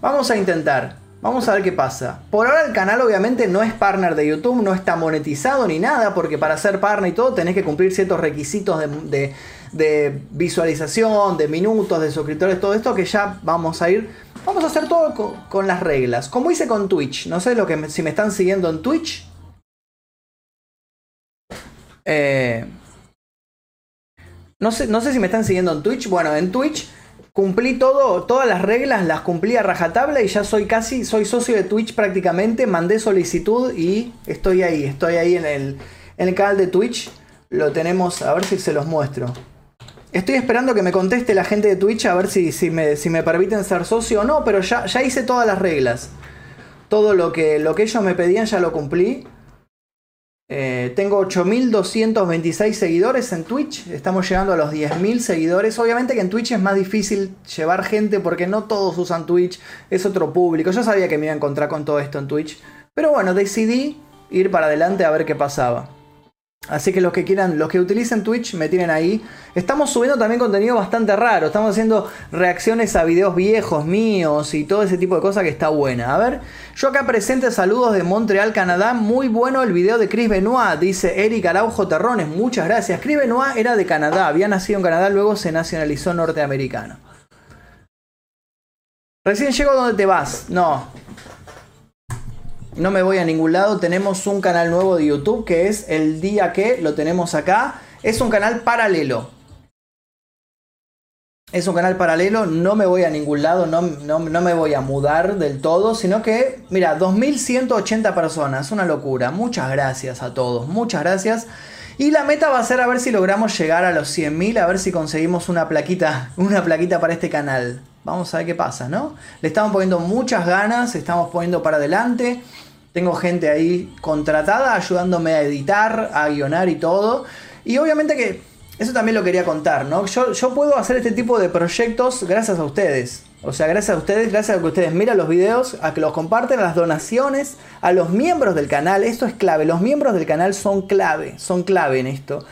Vamos a intentar. Vamos a ver qué pasa. Por ahora el canal obviamente no es partner de YouTube, no está monetizado ni nada, porque para ser partner y todo tenés que cumplir ciertos requisitos de, visualización, de minutos, de suscriptores, todo esto que ya vamos a ir. Vamos a hacer todo con, las reglas. Como hice con Twitch. No sé lo que si me están siguiendo en Twitch. Eh, no, sé, no sé si me están siguiendo en Twitch. Bueno, en Twitch cumplí todo, todas las reglas, las cumplí a rajatabla y ya soy casi, soy socio de Twitch prácticamente, mandé solicitud y estoy ahí, estoy ahí en el, en el canal de Twitch, lo tenemos, a ver si se los muestro. Estoy esperando que me conteste la gente de Twitch a ver si, si, me, si me permiten ser socio o no, pero ya, ya hice todas las reglas. Todo lo que, lo que ellos me pedían ya lo cumplí. Eh, tengo 8.226 seguidores en Twitch. Estamos llegando a los 10.000 seguidores. Obviamente que en Twitch es más difícil llevar gente porque no todos usan Twitch. Es otro público. Yo sabía que me iba a encontrar con todo esto en Twitch. Pero bueno, decidí ir para adelante a ver qué pasaba. Así que los que quieran, los que utilicen Twitch me tienen ahí. Estamos subiendo también contenido bastante raro. Estamos haciendo reacciones a videos viejos míos y todo ese tipo de cosas que está buena. A ver, yo acá presente saludos de Montreal, Canadá. Muy bueno el video de Chris Benoit, dice Eric Araujo Terrones. Muchas gracias. Chris Benoit era de Canadá, había nacido en Canadá, luego se nacionalizó norteamericano. Recién llego donde te vas. No, no me voy a ningún lado. Tenemos un canal nuevo de YouTube que es El Día Que, lo tenemos acá. Es un canal paralelo. Es un canal paralelo, no me voy a ningún lado, no, no, me voy a mudar del todo, sino que, mira, 2180 personas, una locura. Muchas gracias a todos, muchas gracias. Y la meta va a ser a ver si logramos llegar a los 100.000, a ver si conseguimos una plaquita, una plaquita para este canal. Vamos a ver qué pasa, ¿no? Le estamos poniendo muchas ganas, estamos poniendo para adelante. Tengo gente ahí contratada ayudándome a editar, a guionar y todo. Y obviamente que eso también lo quería contar, ¿no? Yo, puedo hacer este tipo de proyectos gracias a ustedes. O sea, gracias a ustedes, gracias a que ustedes miran los videos, a que los comparten, las donaciones, a los miembros del canal. Esto es clave. Los miembros del canal son clave, son clave en esto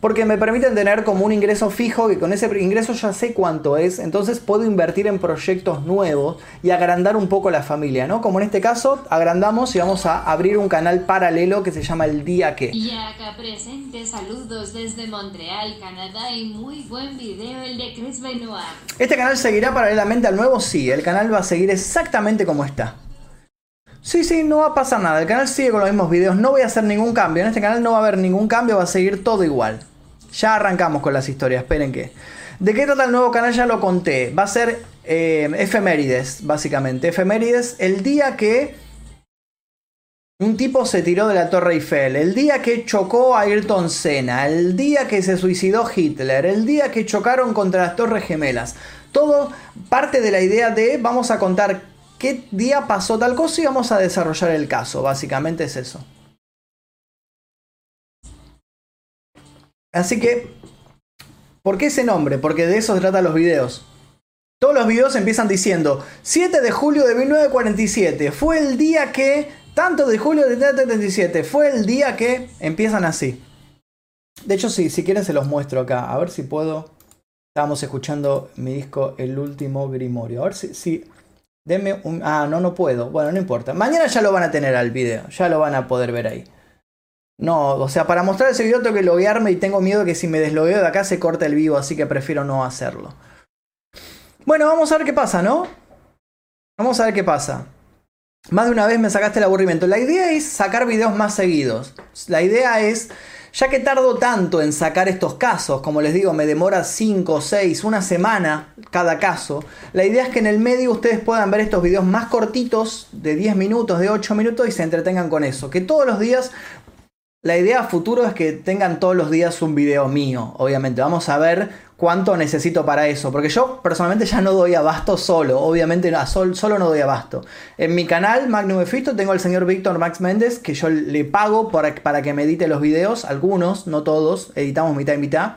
porque me permiten tener como un ingreso fijo que con ese ingreso ya sé cuánto es, entonces puedo invertir en proyectos nuevos y agrandar un poco la familia, ¿no? Como en este caso, agrandamos y vamos a abrir un canal paralelo que se llama El Día Que. Y acá presente, saludos desde Montreal, Canadá y muy buen video el de Chris Benoit. ¿Este canal seguirá paralelamente al nuevo? Sí, el canal va a seguir exactamente como está. Sí, sí, no va a pasar nada. El canal sigue con los mismos videos. No voy a hacer ningún cambio. En este canal no va a haber ningún cambio. Va a seguir todo igual. Ya arrancamos con las historias. Esperen que. ¿De qué trata el nuevo canal? Ya lo conté. Va a ser eh, efemérides, básicamente. Efemérides el día que un tipo se tiró de la Torre Eiffel, el día que chocó a Ayrton Senna, el día que se suicidó Hitler, el día que chocaron contra las Torres Gemelas. Todo parte de la idea de vamos a contar qué día pasó tal cosa y vamos a desarrollar el caso. Básicamente es eso. Así que, ¿por qué ese nombre? Porque de eso se tratan los videos. Todos los videos empiezan diciendo 7 de julio de 1947 fue el día que, tanto de julio de 1947 fue el día que, empiezan así. De hecho, sí, si quieren se los muestro acá. A ver si puedo. Estábamos escuchando mi disco El último Grimorio. A ver si, si Deme un... Ah, no, no puedo. Bueno, no importa. Mañana ya lo van a tener al video. Ya lo van a poder ver ahí. No, o sea, para mostrar ese video tengo que loguearme y tengo miedo que si me deslogueo de acá se corte el vivo, así que prefiero no hacerlo. Bueno, vamos a ver qué pasa, ¿no? Vamos a ver qué pasa. Más de una vez me sacaste el aburrimiento. La idea es sacar videos más seguidos. La idea es ya que tardo tanto en sacar estos casos, como les digo, me demora 5, 6, una semana cada caso, la idea es que en el medio ustedes puedan ver estos videos más cortitos, de 10 minutos, de 8 minutos, y se entretengan con eso. Que todos los días la idea futuro es que tengan todos los días un video mío, obviamente. Vamos a ver cuánto necesito para eso. Porque yo personalmente ya no doy abasto solo. Obviamente solo no doy abasto. En mi canal, Magnum Efisto, tengo al señor Víctor Max Méndez, que yo le pago para, que me edite los videos. Algunos, no todos. Editamos mitad y mitad.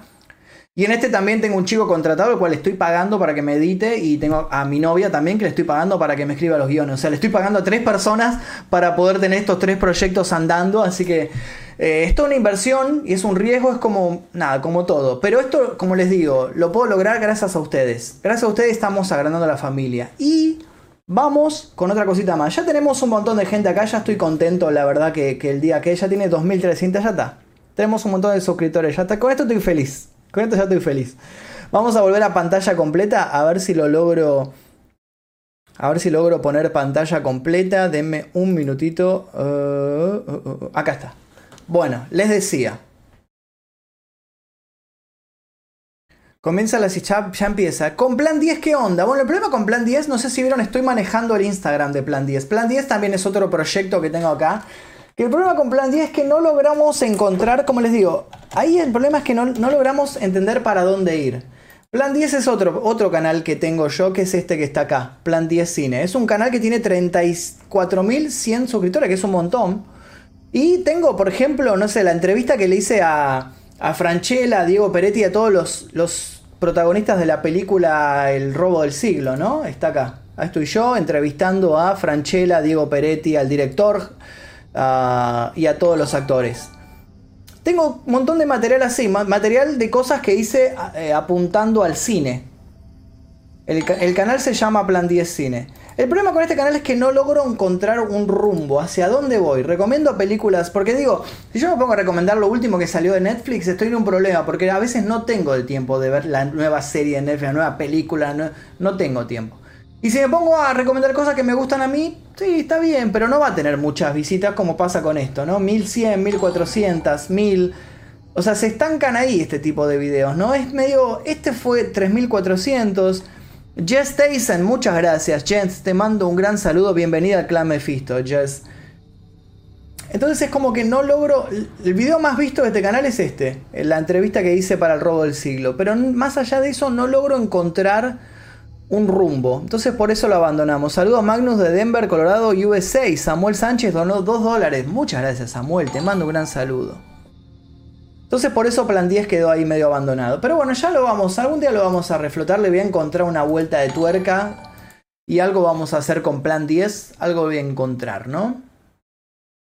Y en este también tengo un chico contratado, el cual estoy pagando para que me edite. Y tengo a mi novia también, que le estoy pagando para que me escriba los guiones. O sea, le estoy pagando a tres personas para poder tener estos tres proyectos andando. Así que eh, esto es una inversión y es un riesgo, es como nada, como todo. Pero esto, como les digo, lo puedo lograr gracias a ustedes. Gracias a ustedes estamos agrandando la familia. Y vamos con otra cosita más. Ya tenemos un montón de gente acá, ya estoy contento, la verdad, que, el día que ella tiene 2300, ya está. Tenemos un montón de suscriptores, ya está. Con esto estoy feliz. Con esto ya estoy feliz. Vamos a volver a pantalla completa a ver si lo logro. A ver si logro poner pantalla completa. Denme un minutito. Uh, uh, acá está. Bueno, les decía. Comienza la ya, ya empieza. Con Plan 10, ¿qué onda? Bueno, el problema con Plan 10, no sé si vieron, estoy manejando el Instagram de Plan 10. Plan 10 también es otro proyecto que tengo acá. Que el problema con Plan 10 es que no logramos encontrar, como les digo, ahí el problema es que no, no logramos entender para dónde ir. Plan 10 es otro, otro canal que tengo yo, que es este que está acá, Plan 10 Cine. Es un canal que tiene 34.100 suscriptores, que es un montón. Y tengo, por ejemplo, no sé, la entrevista que le hice a, a Franchella, a Diego Peretti, a todos los, los protagonistas de la película El robo del siglo, ¿no? Está acá. Ahí estoy yo entrevistando a Franchella, Diego Peretti, al director y a todos los actores. Tengo un montón de material así, material de cosas que hice eh, apuntando al cine. El, canal se llama Plan 10 Cine. El problema con este canal es que no logro encontrar un rumbo, hacia dónde voy. Recomiendo películas, porque digo, si yo me pongo a recomendar lo último que salió de Netflix, estoy en un problema, porque a veces no tengo el tiempo de ver la nueva serie de Netflix, la nueva película, no, no tengo tiempo. Y si me pongo a recomendar cosas que me gustan a mí, sí, está bien, pero no va a tener muchas visitas como pasa con esto, ¿no? 1100, 1400, 1000... O sea, se estancan ahí este tipo de videos, ¿no? Es medio... Este fue 3400... Jess Tyson, muchas gracias. Jess, te mando un gran saludo. Bienvenida al Clan Mephisto, Jess. Entonces es como que no logro. El video más visto de este canal es este, la entrevista que hice para el robo del siglo. Pero más allá de eso, no logro encontrar un rumbo. Entonces por eso lo abandonamos. Saludos Magnus de Denver, Colorado, USA. Samuel Sánchez donó 2 dólares. Muchas gracias Samuel, te mando un gran saludo. Entonces por eso Plan 10 quedó ahí medio abandonado. Pero bueno, ya lo vamos, algún día lo vamos a reflotar, le voy a encontrar una vuelta de tuerca y algo vamos a hacer con Plan 10, algo voy a encontrar, ¿no?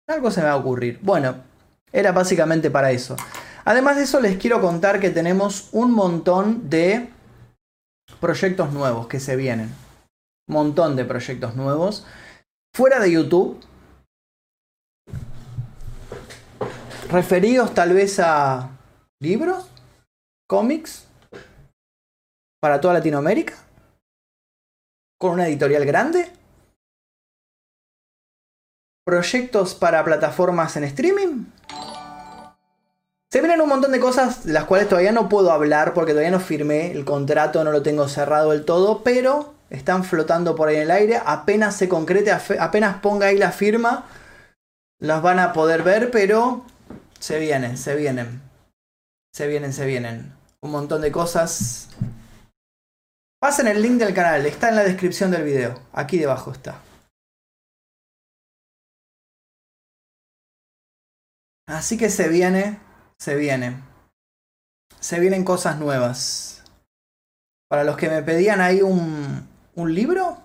Algo se me va a ocurrir. Bueno, era básicamente para eso. Además de eso les quiero contar que tenemos un montón de proyectos nuevos que se vienen. Montón de proyectos nuevos. Fuera de YouTube. Referidos tal vez a libros, cómics, para toda Latinoamérica. Con una editorial grande. Proyectos para plataformas en streaming. Se vienen un montón de cosas de las cuales todavía no puedo hablar porque todavía no firmé el contrato, no lo tengo cerrado del todo, pero están flotando por ahí en el aire. Apenas se concrete, apenas ponga ahí la firma, las van a poder ver, pero se vienen, se vienen. Se vienen, se vienen. Un montón de cosas. Pasen el link del canal, está en la descripción del video. Aquí debajo está. Así que se viene se viene. Se vienen cosas nuevas. Para los que me pedían ahí un, un libro.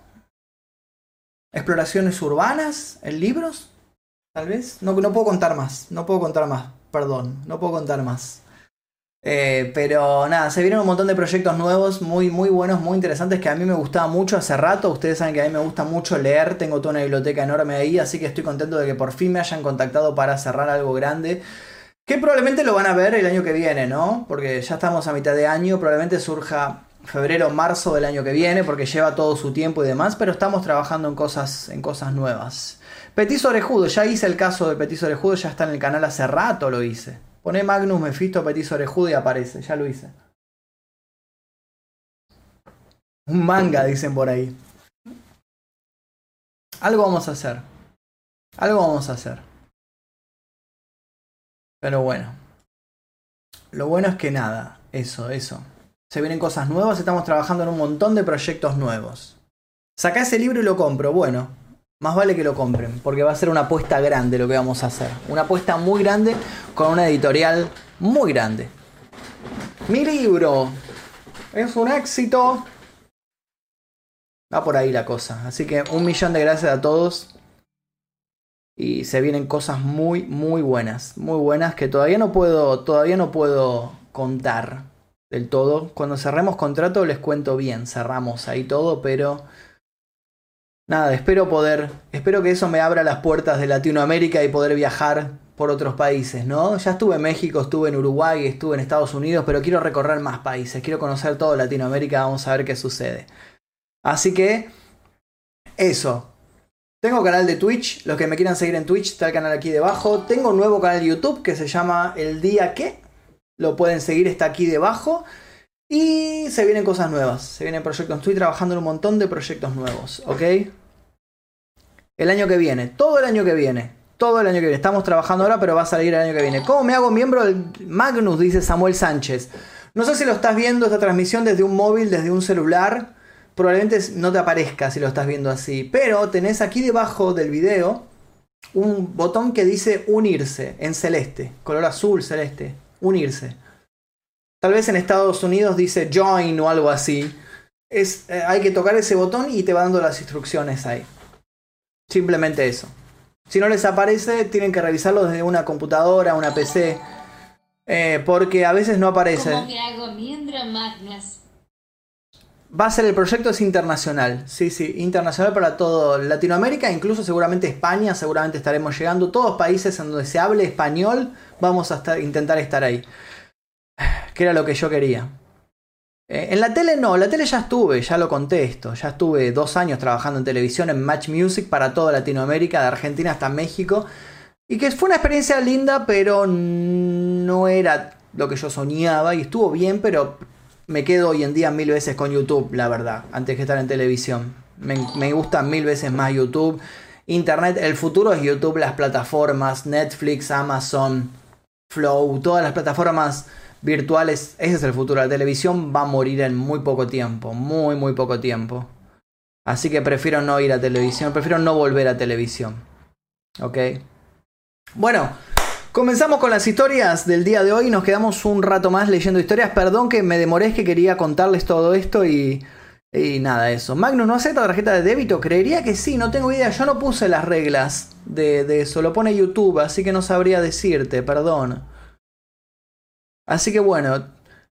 Exploraciones urbanas en libros. Tal vez. No, no puedo contar más. No puedo contar más. Perdón. No puedo contar más. Eh, pero nada, se vienen un montón de proyectos nuevos, muy, muy buenos, muy interesantes, que a mí me gustaba mucho hace rato. Ustedes saben que a mí me gusta mucho leer, tengo toda una biblioteca enorme ahí, así que estoy contento de que por fin me hayan contactado para cerrar algo grande. Que probablemente lo van a ver el año que viene, ¿no? Porque ya estamos a mitad de año, probablemente surja febrero o marzo del año que viene, porque lleva todo su tiempo y demás, pero estamos trabajando en cosas, en cosas nuevas. Petiso Orejudo, ya hice el caso de Petiso Orejudo, ya está en el canal hace rato lo hice. Pone Magnus Mephisto Petiso Orejudo y aparece, ya lo hice. Un manga, dicen por ahí. Algo vamos a hacer. Algo vamos a hacer. Pero bueno. Lo bueno es que nada, eso, eso. Se vienen cosas nuevas, estamos trabajando en un montón de proyectos nuevos. Saca ese libro y lo compro. Bueno, más vale que lo compren, porque va a ser una apuesta grande lo que vamos a hacer. Una apuesta muy grande con una editorial muy grande. Mi libro es un éxito. Va por ahí la cosa. Así que un millón de gracias a todos y se vienen cosas muy muy buenas, muy buenas que todavía no puedo todavía no puedo contar del todo. Cuando cerremos contrato les cuento bien, cerramos ahí todo, pero nada, espero poder espero que eso me abra las puertas de Latinoamérica y poder viajar por otros países, ¿no? Ya estuve en México, estuve en Uruguay, estuve en Estados Unidos, pero quiero recorrer más países, quiero conocer todo Latinoamérica, vamos a ver qué sucede. Así que eso, tengo canal de Twitch, los que me quieran seguir en Twitch, está el canal aquí debajo. Tengo un nuevo canal de YouTube que se llama El Día Que. Lo pueden seguir, está aquí debajo. Y se vienen cosas nuevas, se vienen proyectos. Estoy trabajando en un montón de proyectos nuevos, ¿ok? El año que viene, todo el año que viene, todo el año que viene. Estamos trabajando ahora, pero va a salir el año que viene. ¿Cómo me hago miembro del Magnus? Dice Samuel Sánchez. No sé si lo estás viendo esta transmisión desde un móvil, desde un celular probablemente no te aparezca si lo estás viendo así. Pero tenés aquí debajo del video un botón que dice unirse en celeste, color azul celeste, unirse. Tal vez en Estados Unidos dice join o algo así. Es, eh, hay que tocar ese botón y te va dando las instrucciones ahí. Simplemente eso. Si no les aparece, tienen que revisarlo desde una computadora, una PC. Eh, porque a veces no aparece. Va a ser el proyecto es internacional, sí, sí, internacional para todo Latinoamérica, incluso seguramente España, seguramente estaremos llegando, todos países en donde se hable español, vamos a estar, intentar estar ahí. Que era lo que yo quería. Eh, en la tele no, la tele ya estuve, ya lo contesto, ya estuve dos años trabajando en televisión en Match Music para toda Latinoamérica, de Argentina hasta México, y que fue una experiencia linda, pero no era lo que yo soñaba, y estuvo bien, pero me quedo hoy en día mil veces con YouTube, la verdad, antes que estar en televisión. Me, gusta mil veces más YouTube. Internet, el futuro es YouTube, las plataformas, Netflix, Amazon, Flow, todas las plataformas virtuales, ese es el futuro. La televisión va a morir en muy poco tiempo, muy, muy poco tiempo. Así que prefiero no ir a televisión, prefiero no volver a televisión. ¿Ok? Bueno, comenzamos con las historias del día de hoy. Nos quedamos un rato más leyendo historias. Perdón que me demoré, es que quería contarles todo esto y, y nada, eso. Magnus, ¿no acepta tarjeta de débito? Creería que sí, no tengo idea. Yo no puse las reglas de, de eso. Lo pone YouTube, así que no sabría decirte, perdón. Así que bueno,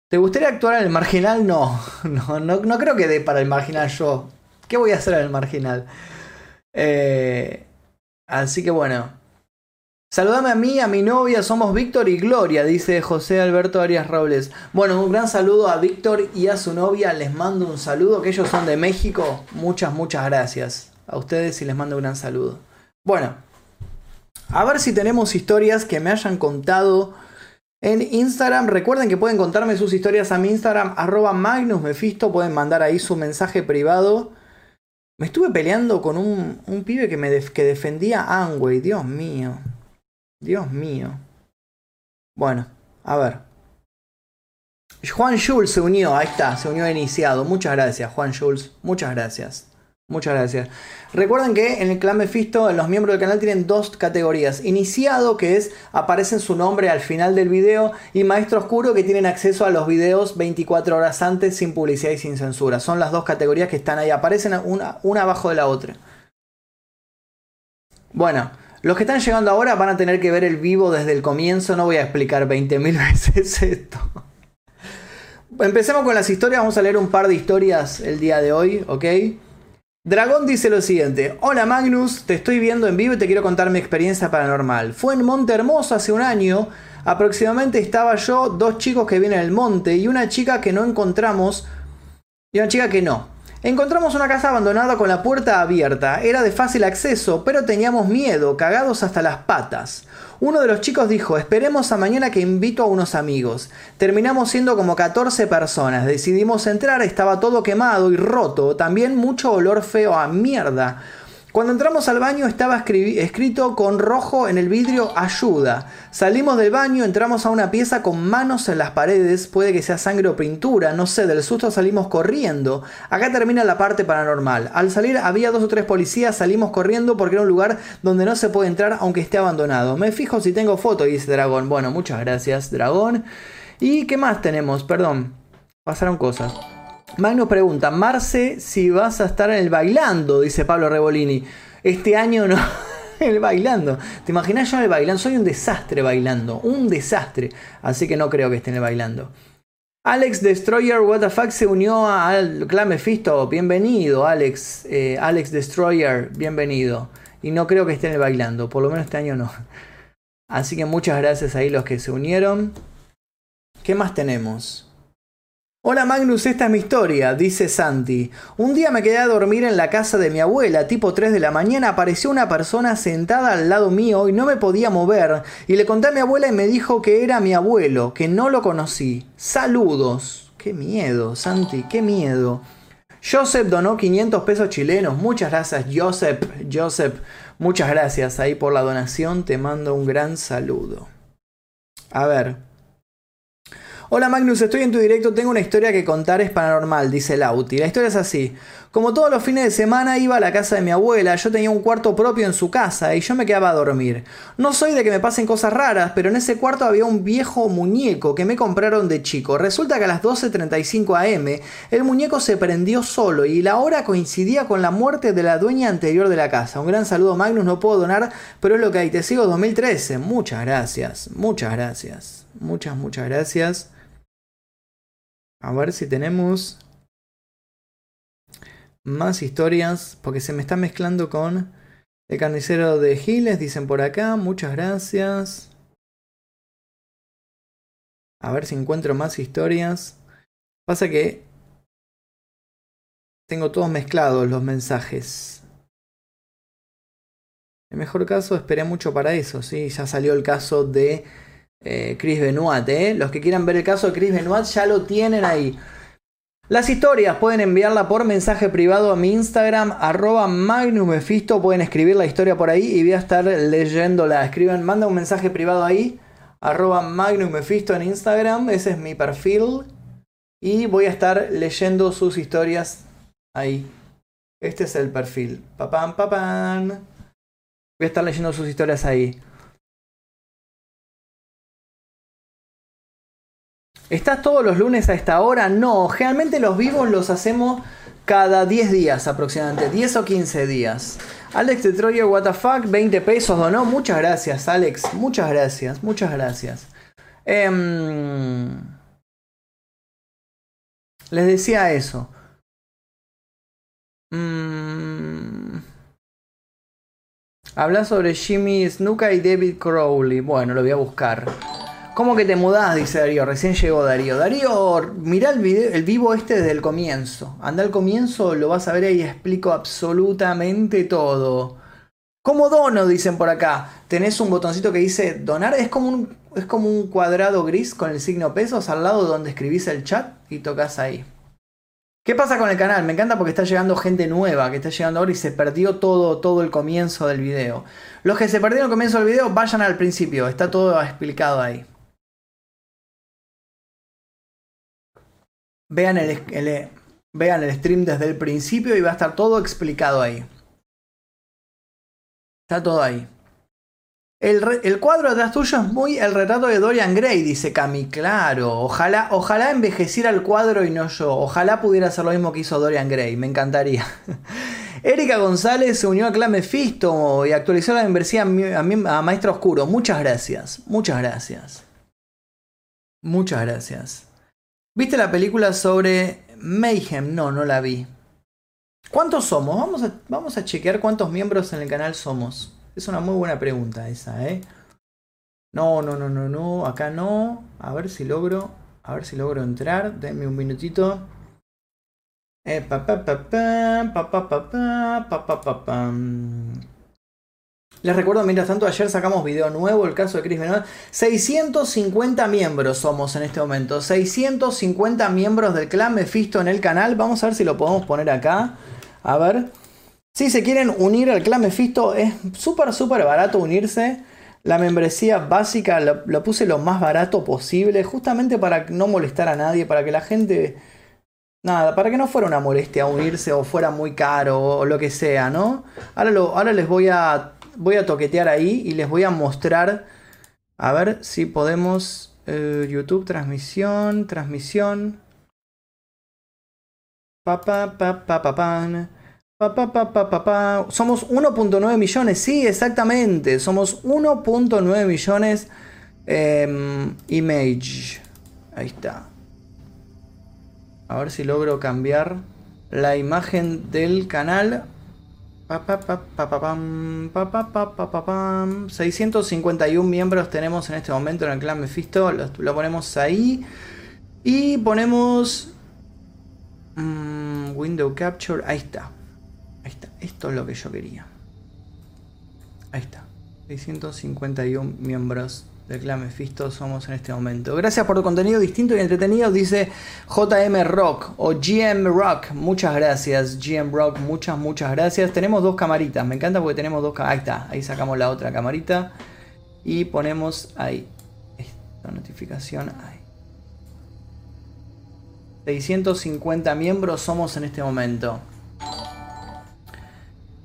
¿te gustaría actuar en el marginal? No, no, no, no creo que dé para el marginal yo. ¿Qué voy a hacer en el marginal? Eh, así que bueno. Saludame a mí, a mi novia, somos Víctor y Gloria, dice José Alberto Arias Robles. Bueno, un gran saludo a Víctor y a su novia, les mando un saludo, que ellos son de México. Muchas, muchas gracias a ustedes y les mando un gran saludo. Bueno, a ver si tenemos historias que me hayan contado en Instagram. Recuerden que pueden contarme sus historias a mi Instagram, arroba Magnus pueden mandar ahí su mensaje privado. Me estuve peleando con un, un pibe que, me que defendía a Angway. Dios mío. Dios mío. Bueno, a ver. Juan Jules se unió, ahí está, se unió iniciado. Muchas gracias, Juan Jules. Muchas gracias. Muchas gracias. Recuerden que en el clan Mephisto los miembros del canal tienen dos categorías. Iniciado, que es aparece su nombre al final del video, y Maestro Oscuro, que tienen acceso a los videos 24 horas antes sin publicidad y sin censura. Son las dos categorías que están ahí, aparecen una, una abajo de la otra. Bueno, los que están llegando ahora van a tener que ver el vivo desde el comienzo, no voy a explicar 20.000 veces esto. Empecemos con las historias, vamos a leer un par de historias el día de hoy, ¿ok? Dragón dice lo siguiente, hola Magnus, te estoy viendo en vivo y te quiero contar mi experiencia paranormal. Fue en Monte Hermoso hace un año, aproximadamente estaba yo, dos chicos que vienen del monte y una chica que no encontramos y una chica que no. Encontramos una casa abandonada con la puerta abierta. Era de fácil acceso, pero teníamos miedo, cagados hasta las patas. Uno de los chicos dijo, esperemos a mañana que invito a unos amigos. Terminamos siendo como 14 personas. Decidimos entrar, estaba todo quemado y roto, también mucho olor feo a mierda. Cuando entramos al baño estaba escrito con rojo en el vidrio ayuda. Salimos del baño, entramos a una pieza con manos en las paredes, puede que sea sangre o pintura, no sé, del susto salimos corriendo. Acá termina la parte paranormal. Al salir había dos o tres policías, salimos corriendo porque era un lugar donde no se puede entrar aunque esté abandonado. Me fijo si tengo foto, dice Dragón. Bueno, muchas gracias, Dragón. ¿Y qué más tenemos? Perdón, pasaron cosas. Magnus pregunta, Marce, si vas a estar en el bailando, dice Pablo Rebolini. Este año no, el bailando. ¿Te imaginas yo en el bailando? Soy un desastre bailando, un desastre. Así que no creo que esté en el bailando. Alex Destroyer WTF se unió al clan Mephisto. Bienvenido, Alex. Eh, Alex Destroyer, bienvenido. Y no creo que esté en el bailando, por lo menos este año no. Así que muchas gracias ahí los que se unieron. ¿Qué más tenemos? Hola Magnus, esta es mi historia, dice Santi. Un día me quedé a dormir en la casa de mi abuela, tipo 3 de la mañana apareció una persona sentada al lado mío y no me podía mover, y le conté a mi abuela y me dijo que era mi abuelo, que no lo conocí. Saludos. Qué miedo, Santi, qué miedo. Joseph donó 500 pesos chilenos. Muchas gracias, Joseph. Joseph, muchas gracias ahí por la donación. Te mando un gran saludo. A ver. Hola Magnus, estoy en tu directo, tengo una historia que contar, es paranormal, dice Lauti. La historia es así. Como todos los fines de semana iba a la casa de mi abuela, yo tenía un cuarto propio en su casa y yo me quedaba a dormir. No soy de que me pasen cosas raras, pero en ese cuarto había un viejo muñeco que me compraron de chico. Resulta que a las 12.35 am el muñeco se prendió solo y la hora coincidía con la muerte de la dueña anterior de la casa. Un gran saludo Magnus, no puedo donar, pero es lo que hay. Te sigo 2013. Muchas gracias, muchas gracias. Muchas, muchas gracias. A ver si tenemos más historias, porque se me está mezclando con el carnicero de Giles, dicen por acá. Muchas gracias. A ver si encuentro más historias. Pasa que tengo todos mezclados los mensajes. En mejor caso, esperé mucho para eso, ¿sí? Ya salió el caso de eh, Chris Benoit. ¿eh? Los que quieran ver el caso de Chris Benoit ya lo tienen ahí. Las historias pueden enviarla por mensaje privado a mi Instagram, arroba Pueden escribir la historia por ahí y voy a estar leyéndola. Escriban, manda un mensaje privado ahí arroba Magnum Mephisto en Instagram, ese es mi perfil. Y voy a estar leyendo sus historias ahí. Este es el perfil. Papam, papam. Voy a estar leyendo sus historias ahí. ¿Estás todos los lunes a esta hora? No, generalmente los vivos los hacemos cada 10 días aproximadamente, 10 o 15 días. Alex de Troyer, fuck, 20 pesos donó. Muchas gracias, Alex. Muchas gracias, muchas gracias. Em, les decía eso. Mm, habla sobre Jimmy Snuka y David Crowley. Bueno, lo voy a buscar. ¿Cómo que te mudás? Dice Darío. Recién llegó Darío. Darío, mirá el, video, el vivo este desde el comienzo. Anda al comienzo, lo vas a ver ahí explico absolutamente todo. ¿Cómo dono? Dicen por acá. Tenés un botoncito que dice donar. Es como un, es como un cuadrado gris con el signo pesos al lado donde escribís el chat y tocas ahí. ¿Qué pasa con el canal? Me encanta porque está llegando gente nueva que está llegando ahora y se perdió todo, todo el comienzo del video. Los que se perdieron el comienzo del video, vayan al principio, está todo explicado ahí. Vean el, vean el stream desde el principio y va a estar todo explicado ahí. Está todo ahí. El, el, cuadro atrás tuyo es muy el retrato de Dorian Gray, dice Cami. Claro, ojalá, ojalá envejeciera el cuadro y no yo. Ojalá pudiera hacer lo mismo que hizo Dorian Gray, me encantaría. Erika González se unió a Clan Mephisto y actualizó la membresía a, a Maestro Oscuro. Muchas gracias, muchas gracias. Muchas gracias. ¿Viste la película sobre Mayhem? No, no la vi. ¿Cuántos somos? Vamos a, vamos a chequear cuántos miembros en el canal somos. Es una muy buena pregunta esa, ¿eh? No, no, no, no, no. Acá no. A ver si logro. A ver si logro entrar. Denme un minutito. Eh. Les recuerdo, mientras tanto, ayer sacamos video nuevo, el caso de Chris Benoit. 650 miembros somos en este momento. 650 miembros del clan Mephisto en el canal. Vamos a ver si lo podemos poner acá. A ver. Si se quieren unir al clan Mephisto, es súper, súper barato unirse. La membresía básica la, puse lo más barato posible, justamente para no molestar a nadie, para que la gente... Nada, para que no fuera una molestia unirse o fuera muy caro o lo que sea, ¿no? Ahora, lo, ahora les voy a voy a toquetear ahí y les voy a mostrar. A ver si podemos. Eh, YouTube, transmisión, transmisión. Pa, pa, pa, pa, pa, pan. Pa, pa, pa, pa, pa, pa. Somos 1.9 millones, sí, exactamente. Somos 1.9 millones. Eh, image. Ahí está. A ver si logro cambiar la imagen del canal. 651 miembros tenemos en este momento en el clan Mephisto. Lo, ponemos ahí. Y ponemos. window Capture. Ahí está. Ahí está. Esto es lo que yo quería. Ahí está. 651 miembros del clan somos en este momento. Gracias por tu contenido distinto y entretenido, dice JM Rock o GM Rock. Muchas gracias, GM Rock, muchas, muchas gracias. Tenemos dos camaritas, me encanta porque tenemos dos Ahí está, ahí sacamos la otra camarita y ponemos ahí. Esta notificación ahí. 650 miembros somos en este momento.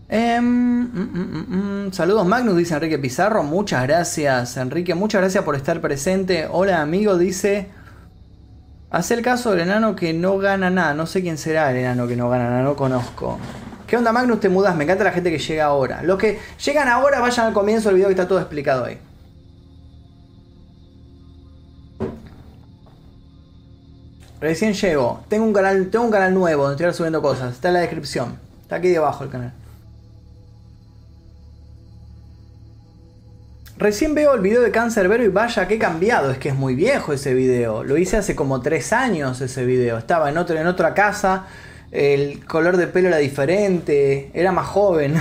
Em, mm, mm, mm, Saludos Magnus, dice Enrique Pizarro. Muchas gracias, Enrique. Muchas gracias por estar presente. Hola, amigo, dice. Hace el caso del enano que no gana nada. No sé quién será el enano que no gana nada, no conozco. ¿Qué onda, Magnus? Te mudas. Me encanta la gente que llega ahora. Los que llegan ahora, vayan al comienzo del video que está todo explicado ahí. Recién llego. Tengo un canal, tengo un canal nuevo donde estoy subiendo cosas. Está en la descripción. Está aquí debajo el canal. Recién veo el video de Cancerbero y vaya que cambiado, es que es muy viejo ese video. Lo hice hace como tres años ese video. Estaba en, otro, en otra casa, el color de pelo era diferente, era más joven.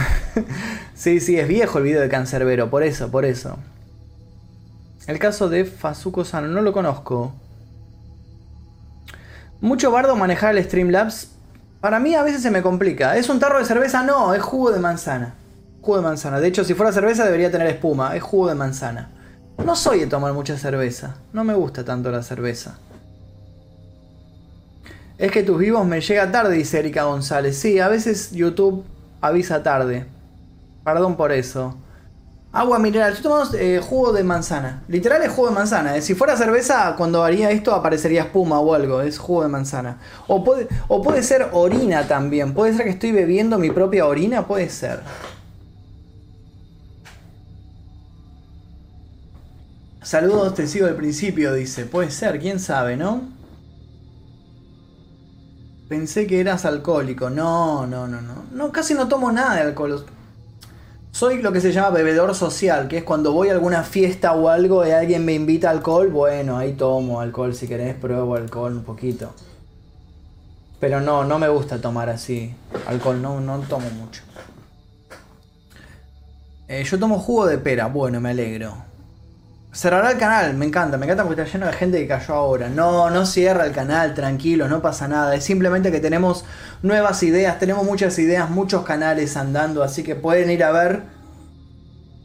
sí, sí, es viejo el video de Cancerbero, por eso, por eso. El caso de Fazuko Sano, no lo conozco. Mucho bardo manejar el Streamlabs. Para mí a veces se me complica. ¿Es un tarro de cerveza? No, es jugo de manzana. Jugo de manzana. De hecho, si fuera cerveza debería tener espuma. Es jugo de manzana. No soy de tomar mucha cerveza. No me gusta tanto la cerveza. Es que tus vivos me llega tarde, dice Erika González. Sí, a veces YouTube avisa tarde. Perdón por eso. Agua mineral. Estoy tomando eh, jugo de manzana. Literal es jugo de manzana. eh. Si fuera cerveza, cuando haría esto aparecería espuma o algo. Es jugo de manzana. O puede, o puede ser orina también. Puede ser que estoy bebiendo mi propia orina. Puede ser. Saludos, te sigo del principio, dice. Puede ser, quién sabe, ¿no? Pensé que eras alcohólico. No, no, no, no. No, casi no tomo nada de alcohol. Soy lo que se llama bebedor social, que es cuando voy a alguna fiesta o algo y alguien me invita a alcohol, bueno, ahí tomo alcohol si querés, pruebo alcohol un poquito. Pero no, no me gusta tomar así. Alcohol, no, no tomo mucho. Eh, yo tomo jugo de pera, bueno, me alegro. Cerrará el canal, me encanta, me encanta porque está lleno de gente que cayó ahora. No, no cierra el canal, tranquilo, no pasa nada. Es simplemente que tenemos nuevas ideas, tenemos muchas ideas, muchos canales andando, así que pueden ir a ver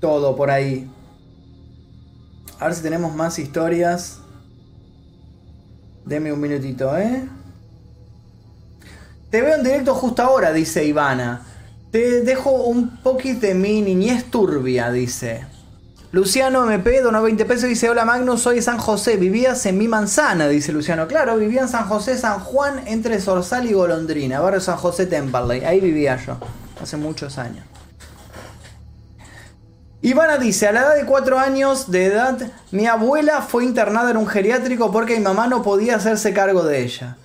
todo por ahí. A ver si tenemos más historias. Deme un minutito, ¿eh? Te veo en directo justo ahora, dice Ivana. Te dejo un poquito de mi niñez turbia, dice. Luciano MP donó 20 pesos y dice, hola Magnus, soy San José, vivías en mi manzana, dice Luciano. Claro, vivía en San José, San Juan, entre Zorzal y Golondrina, barrio San José Temperley. Ahí vivía yo, hace muchos años. Ivana dice, a la edad de 4 años de edad, mi abuela fue internada en un geriátrico porque mi mamá no podía hacerse cargo de ella.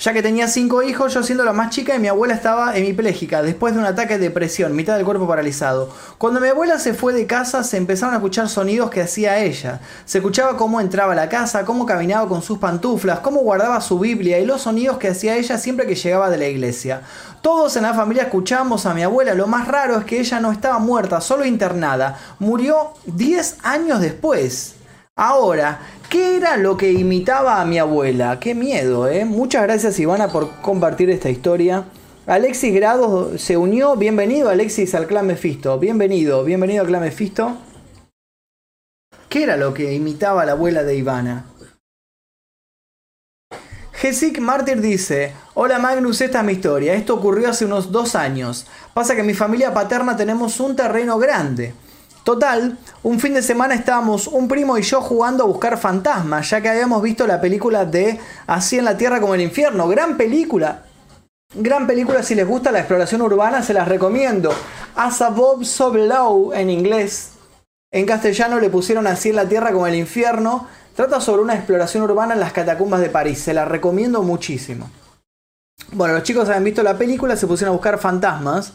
Ya que tenía 5 hijos, yo siendo la más chica y mi abuela estaba hemipléjica después de un ataque de depresión, mitad del cuerpo paralizado. Cuando mi abuela se fue de casa se empezaron a escuchar sonidos que hacía ella. Se escuchaba cómo entraba a la casa, cómo caminaba con sus pantuflas, cómo guardaba su Biblia y los sonidos que hacía ella siempre que llegaba de la iglesia. Todos en la familia escuchamos a mi abuela, lo más raro es que ella no estaba muerta, solo internada. Murió 10 años después. Ahora, ¿qué era lo que imitaba a mi abuela? Qué miedo, ¿eh? Muchas gracias Ivana por compartir esta historia. Alexis Grado se unió. Bienvenido Alexis al clan Mephisto. Bienvenido, bienvenido al clan Mephisto. ¿Qué era lo que imitaba a la abuela de Ivana? Jessic Martyr dice, hola Magnus, esta es mi historia. Esto ocurrió hace unos dos años. Pasa que en mi familia paterna tenemos un terreno grande. Total, un fin de semana estábamos un primo y yo jugando a buscar fantasmas, ya que habíamos visto la película de Así en la Tierra como el Infierno. Gran película. Gran película, si les gusta la exploración urbana, se las recomiendo. As above, so below en inglés. En castellano le pusieron Así en la Tierra como el Infierno. Trata sobre una exploración urbana en las catacumbas de París. Se la recomiendo muchísimo. Bueno, los chicos habían visto la película, se pusieron a buscar fantasmas.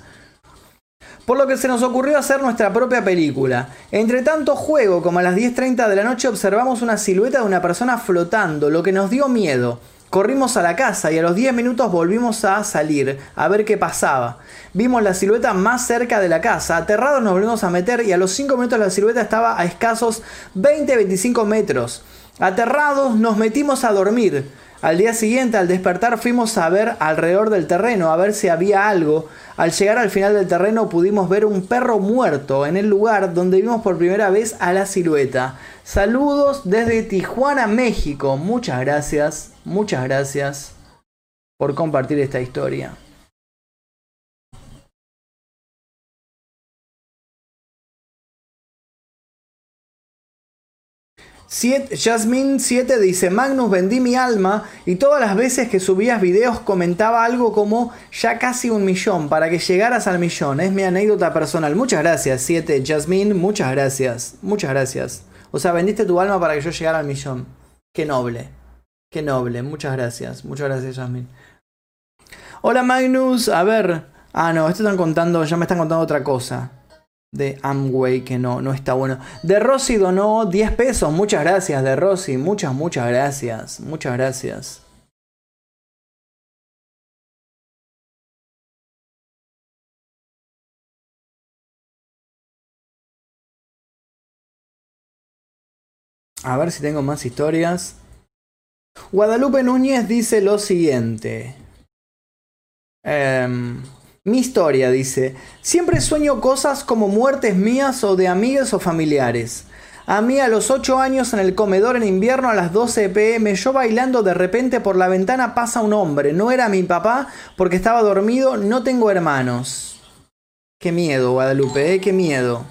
Por lo que se nos ocurrió hacer nuestra propia película. Entre tanto juego, como a las 10.30 de la noche, observamos una silueta de una persona flotando, lo que nos dio miedo. Corrimos a la casa y a los 10 minutos volvimos a salir, a ver qué pasaba. Vimos la silueta más cerca de la casa, aterrados nos volvimos a meter y a los 5 minutos la silueta estaba a escasos 20-25 metros. Aterrados nos metimos a dormir. Al día siguiente, al despertar, fuimos a ver alrededor del terreno, a ver si había algo. Al llegar al final del terreno pudimos ver un perro muerto en el lugar donde vimos por primera vez a la silueta. Saludos desde Tijuana, México. Muchas gracias, muchas gracias por compartir esta historia. Siete- Jasmine 7 dice, Magnus vendí mi alma y todas las veces que subías videos comentaba algo como ya casi un millón para que llegaras al millón. Es mi anécdota personal. Muchas gracias 7 Jasmine, muchas gracias. Muchas gracias. O sea, vendiste tu alma para que yo llegara al millón. Qué noble. Qué noble. Muchas gracias. Muchas gracias Jasmine. Hola Magnus, a ver. Ah, no, esto están contando, ya me están contando otra cosa de Amway que no, no está bueno. De Rossi donó 10 pesos. Muchas gracias, de Rossi. Muchas, muchas gracias. Muchas gracias. A ver si tengo más historias. Guadalupe Núñez dice lo siguiente. Em, mi historia dice, siempre sueño cosas como muertes mías o de amigas o familiares. A mí a los 8 años en el comedor en invierno a las 12 pm, yo bailando de repente por la ventana pasa un hombre. No era mi papá porque estaba dormido, no tengo hermanos. Qué miedo, Guadalupe, ¿eh? qué miedo.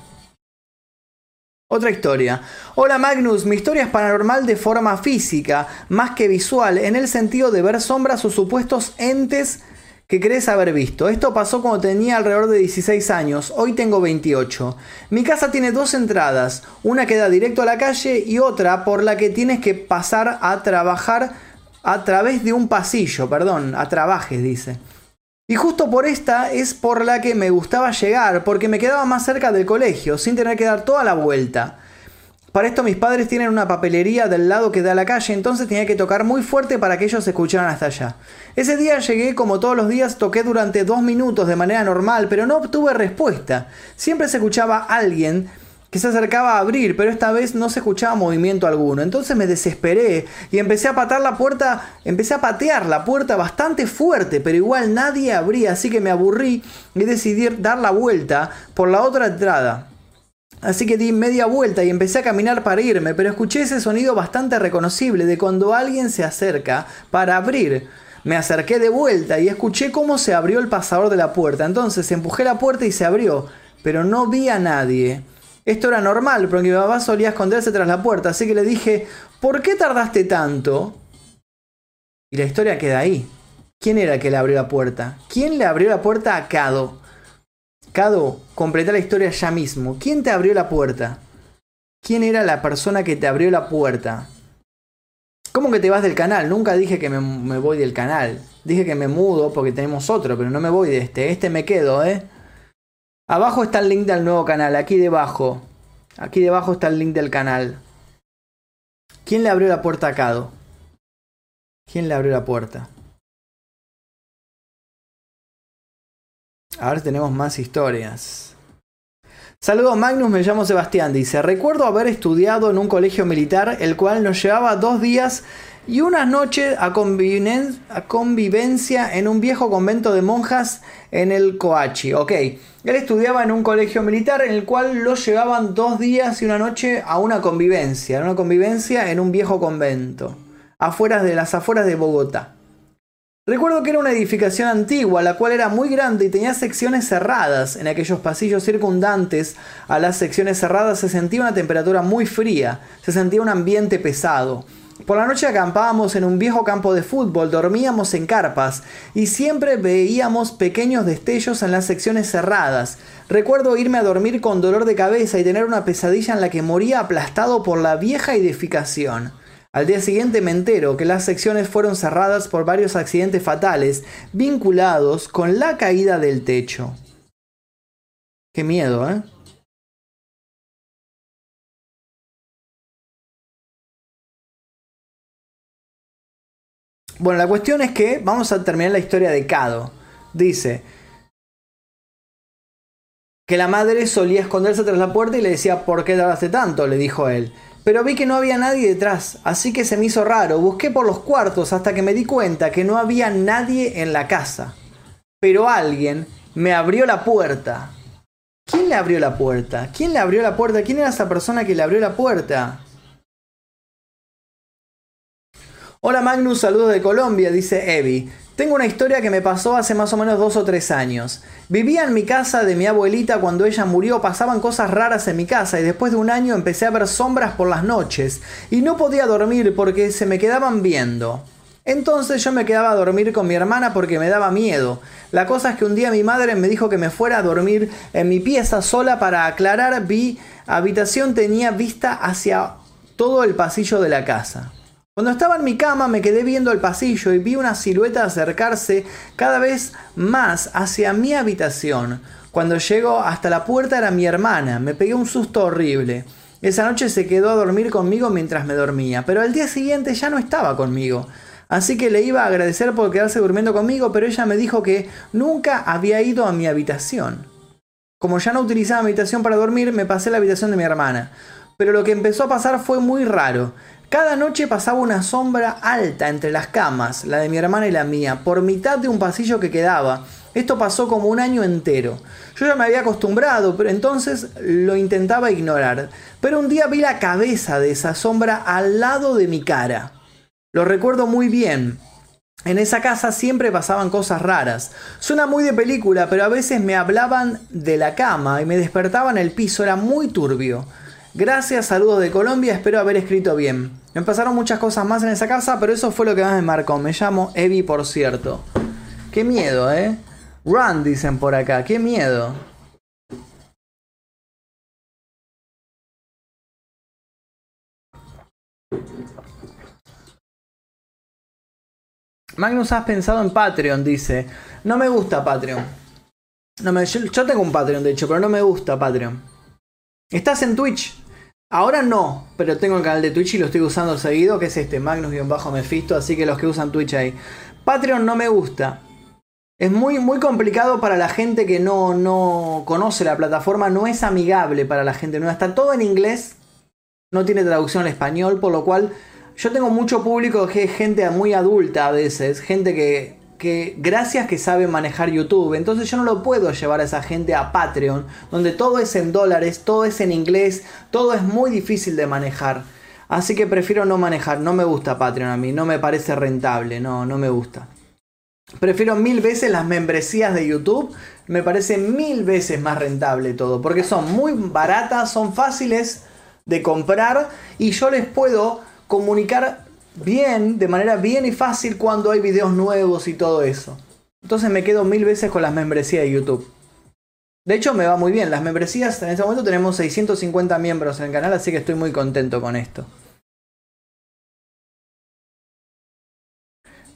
Otra historia. Hola Magnus, mi historia es paranormal de forma física, más que visual, en el sentido de ver sombras o supuestos entes que crees haber visto. Esto pasó cuando tenía alrededor de 16 años, hoy tengo 28. Mi casa tiene dos entradas, una que da directo a la calle y otra por la que tienes que pasar a trabajar a través de un pasillo, perdón, a trabajes dice. Y justo por esta es por la que me gustaba llegar, porque me quedaba más cerca del colegio, sin tener que dar toda la vuelta. Para esto mis padres tienen una papelería del lado que da a la calle, entonces tenía que tocar muy fuerte para que ellos escucharan hasta allá. Ese día llegué como todos los días, toqué durante dos minutos de manera normal, pero no obtuve respuesta. Siempre se escuchaba alguien que se acercaba a abrir, pero esta vez no se escuchaba movimiento alguno. Entonces me desesperé y empecé a patar la puerta, empecé a patear la puerta bastante fuerte, pero igual nadie abría, así que me aburrí y decidí dar la vuelta por la otra entrada. Así que di media vuelta y empecé a caminar para irme, pero escuché ese sonido bastante reconocible de cuando alguien se acerca para abrir. Me acerqué de vuelta y escuché cómo se abrió el pasador de la puerta. Entonces empujé la puerta y se abrió, pero no vi a nadie. Esto era normal, porque mi papá solía esconderse tras la puerta, así que le dije, ¿por qué tardaste tanto? Y la historia queda ahí. ¿Quién era el que le abrió la puerta? ¿Quién le abrió la puerta a Cado? Cado, completa la historia ya mismo. ¿Quién te abrió la puerta? ¿Quién era la persona que te abrió la puerta? ¿Cómo que te vas del canal? Nunca dije que me, voy del canal. Dije que me mudo porque tenemos otro, pero no me voy de este. Este me quedo, ¿eh? Abajo está el link del nuevo canal, aquí debajo. Aquí debajo está el link del canal. ¿Quién le abrió la puerta a Cado? ¿Quién le abrió la puerta? Ahora tenemos más historias. Saludos Magnus, me llamo Sebastián. Dice, recuerdo haber estudiado en un colegio militar, el cual nos llevaba dos días y unas noches a, convivencia en un viejo convento de monjas en el Coachi. Ok, él estudiaba en un colegio militar en el cual lo llevaban dos días y una noche a una convivencia, una convivencia en un viejo convento, afuera de las afueras de Bogotá. Recuerdo que era una edificación antigua, la cual era muy grande y tenía secciones cerradas. En aquellos pasillos circundantes a las secciones cerradas se sentía una temperatura muy fría, se sentía un ambiente pesado. Por la noche acampábamos en un viejo campo de fútbol, dormíamos en carpas y siempre veíamos pequeños destellos en las secciones cerradas. Recuerdo irme a dormir con dolor de cabeza y tener una pesadilla en la que moría aplastado por la vieja edificación. Al día siguiente me entero que las secciones fueron cerradas por varios accidentes fatales vinculados con la caída del techo. Qué miedo, ¿eh? Bueno, la cuestión es que vamos a terminar la historia de Cado. Dice que la madre solía esconderse tras la puerta y le decía, ¿por qué tardaste tanto? le dijo él. Pero vi que no había nadie detrás, así que se me hizo raro. Busqué por los cuartos hasta que me di cuenta que no había nadie en la casa. Pero alguien me abrió la puerta. ¿Quién le abrió la puerta? ¿Quién le abrió la puerta? ¿Quién era esa persona que le abrió la puerta? Hola Magnus, saludos de Colombia, dice Evi. Tengo una historia que me pasó hace más o menos dos o tres años. Vivía en mi casa de mi abuelita cuando ella murió, pasaban cosas raras en mi casa y después de un año empecé a ver sombras por las noches y no podía dormir porque se me quedaban viendo. Entonces yo me quedaba a dormir con mi hermana porque me daba miedo. La cosa es que un día mi madre me dijo que me fuera a dormir en mi pieza sola para aclarar mi habitación tenía vista hacia todo el pasillo de la casa. Cuando estaba en mi cama me quedé viendo el pasillo y vi una silueta acercarse cada vez más hacia mi habitación. Cuando llego hasta la puerta era mi hermana, me pegué un susto horrible. Esa noche se quedó a dormir conmigo mientras me dormía, pero al día siguiente ya no estaba conmigo. Así que le iba a agradecer por quedarse durmiendo conmigo, pero ella me dijo que nunca había ido a mi habitación. Como ya no utilizaba mi habitación para dormir, me pasé a la habitación de mi hermana. Pero lo que empezó a pasar fue muy raro. Cada noche pasaba una sombra alta entre las camas, la de mi hermana y la mía, por mitad de un pasillo que quedaba, Esto pasó como un año entero. Yo ya me había acostumbrado, pero entonces lo intentaba ignorar. Pero un día vi la cabeza de esa sombra al lado de mi cara. Lo recuerdo muy bien. En esa casa siempre pasaban cosas raras. Suena muy de película, pero a veces me hablaban de la cama y me despertaban el piso. Era muy turbio. Gracias, saludos de Colombia, espero haber escrito bien. Me pasaron muchas cosas más en esa casa, pero eso fue lo que más me marcó. Me llamo Evi, por cierto. Qué miedo, ¿eh? Run, dicen por acá. Qué miedo. Magnus, has pensado en Patreon, dice. No me gusta Patreon. No me, yo, yo tengo un Patreon, de hecho, pero no me gusta Patreon. ¿Estás en Twitch? Ahora no, pero tengo el canal de Twitch y lo estoy usando seguido, que es este, Magnus-Mephisto, así que los que usan Twitch ahí. Patreon no me gusta. Es muy, muy complicado para la gente que no, no conoce la plataforma, no es amigable para la gente nueva. Está todo en inglés, no tiene traducción al español, por lo cual yo tengo mucho público que es gente muy adulta a veces, gente que, que gracias que sabe manejar YouTube. Entonces yo no lo puedo llevar a esa gente a Patreon, donde todo es en dólares, todo es en inglés, todo es muy difícil de manejar. Así que prefiero no manejar, no me gusta Patreon a mí, no me parece rentable, no, no me gusta. Prefiero mil veces las membresías de YouTube. Me parece mil veces más rentable todo. Porque son muy baratas, son fáciles de comprar. Y yo les puedo comunicar bien, de manera bien y fácil cuando hay videos nuevos y todo eso. Entonces me quedo mil veces con las membresías de YouTube. De hecho me va muy bien. Las membresías, en este momento tenemos 650 miembros en el canal, así que estoy muy contento con esto.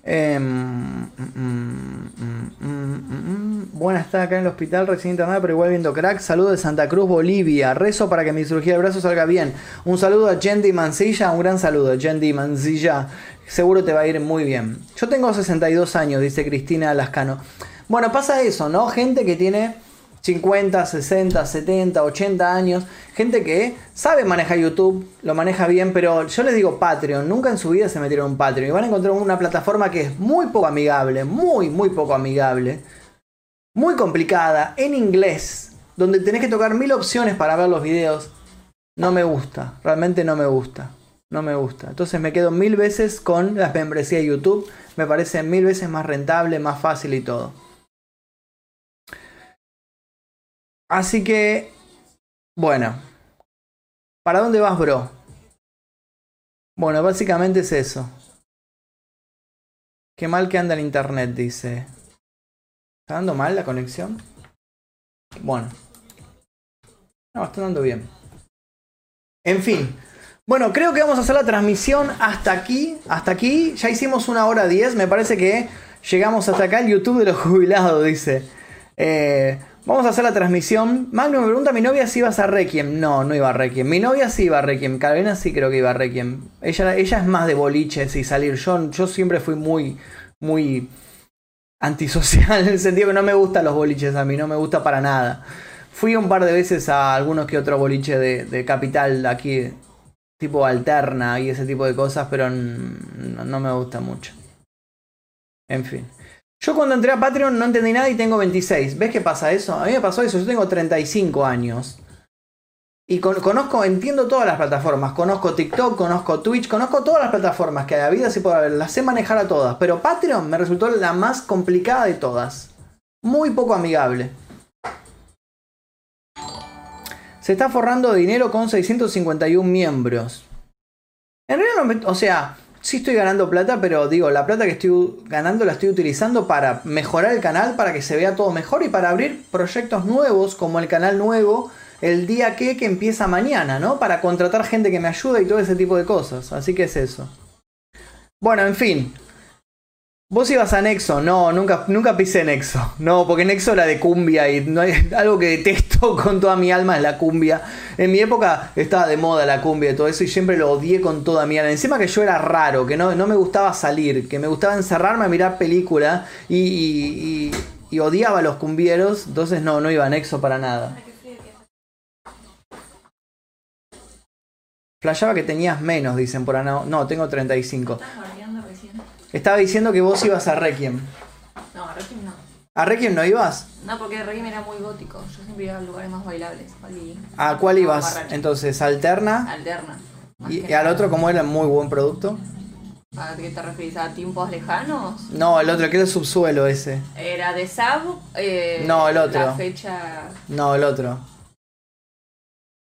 Eh, Buena, está acá en el hospital recién internada, pero igual viendo crack. Saludo de Santa Cruz, Bolivia. Rezo para que mi cirugía de brazo salga bien. Un saludo a Jendi Mancilla, un gran saludo, Jendi Mancilla. Seguro te va a ir muy bien. Yo tengo 62 años, dice Cristina Lascano. Bueno, pasa eso, ¿no? Gente que tiene 50, 60, 70, 80 años, gente que sabe manejar YouTube, lo maneja bien, pero yo les digo Patreon, nunca en su vida se metieron en Patreon y van a encontrar una plataforma que es muy poco amigable, muy, muy poco amigable, muy complicada, en inglés, donde tenés que tocar mil opciones para ver los videos. No me gusta, realmente no me gusta, no me gusta. Entonces me quedo mil veces con las membresías de YouTube, me parece mil veces más rentable, más fácil y todo. Así que, bueno, ¿para dónde vas, bro? Bueno, básicamente es eso. Qué mal que anda el internet, dice. ¿Está dando mal la conexión? Bueno. No, está dando bien. En fin. Bueno, creo que vamos a hacer la transmisión hasta aquí. Hasta aquí. Ya hicimos una hora diez. Me parece que llegamos hasta acá el YouTube de los jubilados, dice. Eh, Vamos a hacer la transmisión. Magno me pregunta mi novia si ibas a Requiem. No, no iba a Requiem. Mi novia sí iba a Requiem. Carolina sí creo que iba a Requiem. Ella, ella es más de boliches y salir. Yo, yo siempre fui muy, muy antisocial en el sentido que no me gustan los boliches a mí, no me gusta para nada. Fui un par de veces a algunos que otros boliches de, capital aquí, tipo alterna y ese tipo de cosas, pero no me gusta mucho. En fin. Yo cuando entré a Patreon no entendí nada y tengo 26. ¿Ves qué pasa eso? A mí me pasó eso, yo tengo 35 años. Y conozco, entiendo todas las plataformas. Conozco TikTok, conozco Twitch, conozco todas las plataformas que hay vida sí puede haber. Las sé manejar a todas. Pero Patreon me resultó la más complicada de todas. Muy poco amigable. Se está forrando dinero con 651 miembros. En realidad, o sea, sí estoy ganando plata, pero digo, la plata que estoy ganando la estoy utilizando para mejorar el canal, para que se vea todo mejor y para abrir proyectos nuevos, como el canal nuevo, el día que, que empieza mañana, ¿no? Para contratar gente que me ayude y todo ese tipo de cosas. Así que es eso. Bueno, en fin, Vos ibas a Nexo, no, nunca, nunca pisé Nexo. No, porque Nexo era de cumbia y no hay, algo que detesto con toda mi alma es la cumbia. En mi época estaba de moda la cumbia y todo eso y siempre lo odié con toda mi alma. Encima que yo era raro, que no, no me gustaba salir, que me gustaba encerrarme a mirar película y, y, odiaba a los cumbieros, entonces no, no iba a Nexo para nada. Flashaba que tenías menos, dicen por ahí. No tengo 35. Estaba diciendo que vos ibas a Requiem. No, a Requiem no. ¿A Requiem no ibas? No, porque Requiem era muy gótico. Yo siempre iba a lugares más bailables. Y- ¿A cuál ibas? Entonces, ¿Alterna? Alterna. ¿Y, al otro cómo era muy buen producto? ¿A qué te referís? ¿A tiempos lejanos? No, el otro, que era el subsuelo ese. Era de Sab. eh, No, el otro. La fecha. No, el otro.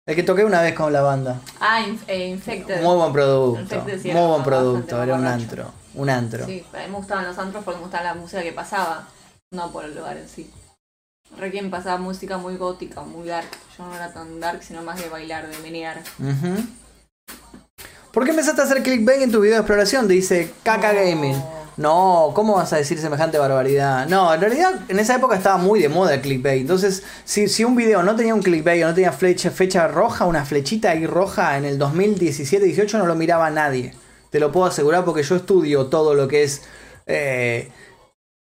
El que toqué una vez con la banda. Ah, Inf- eh, Infected. Muy buen producto. Infected sí Muy buen producto. Era un antro. Un antro. Sí, a mí me gustaban los antros porque me gustaba la música que pasaba, no por el lugar en sí. Requiem pasaba música muy gótica, muy dark. Yo no era tan dark, sino más de bailar, de menear. Ujú. ¿Por qué empezaste a hacer clickbait en tu video de exploración? Dice Kaka Gaming. No, ¿cómo vas a decir semejante barbaridad? No, en realidad en esa época estaba muy de moda el clickbait. Entonces, si, si un video no tenía un clickbait o no tenía flecha, fecha roja, una flechita ahí roja en el 2017-18 no lo miraba nadie. Te lo puedo asegurar porque yo estudio todo lo que es... eh,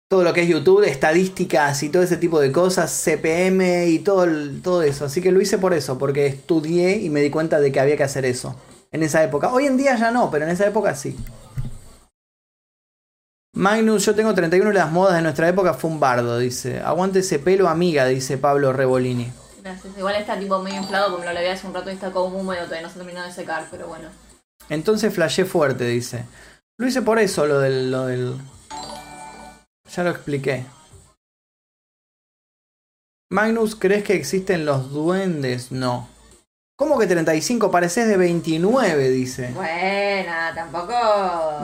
todo lo que es YouTube, estadísticas y todo ese tipo de cosas, CPM y todo, todo eso. Así que lo hice por eso, porque estudié y me di cuenta de que había que hacer eso. En esa época. Hoy en día ya no, pero en esa época sí. Magnus, yo tengo 31 y las modas de nuestra época fue un bardo, dice. Aguante ese pelo, amiga, dice Pablo Rebolini. Gracias. Igual está tipo medio inflado, como lo lavé hace un rato y está como húmedo, todavía no se ha terminado de secar, pero bueno. Entonces flashé fuerte, dice. Lo hice por eso, lo del, lo del... Ya lo expliqué. Magnus, ¿crees que existen los duendes? No. ¿Cómo que 35? Pareces de 29, dice. Buena, tampoco.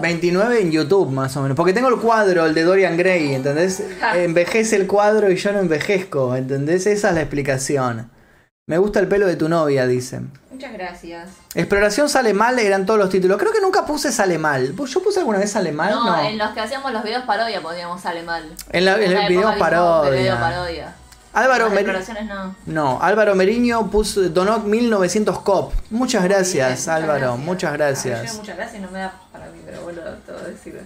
29 en YouTube, más o menos. Porque tengo el cuadro, el de Dorian Gray, ¿entendés? Envejece el cuadro y yo no envejezco, ¿entendés? Esa es la explicación. Me gusta el pelo de tu novia, dicen. Muchas gracias. Exploración sale mal, eran todos los títulos. Creo que nunca puse sale mal. ¿Yo puse alguna vez sale mal? No, No. en los que hacíamos los videos parodia podíamos sale mal. En, la, en una el video de video parodia. parodia. Álvaro Meriño. exploraciones no. No, Álvaro Meriño puso, donó 1900 cop. Muchas gracias, Bien, Álvaro. Muchas gracias. muchas gracias no me da para mí, pero bueno, todo decirlo.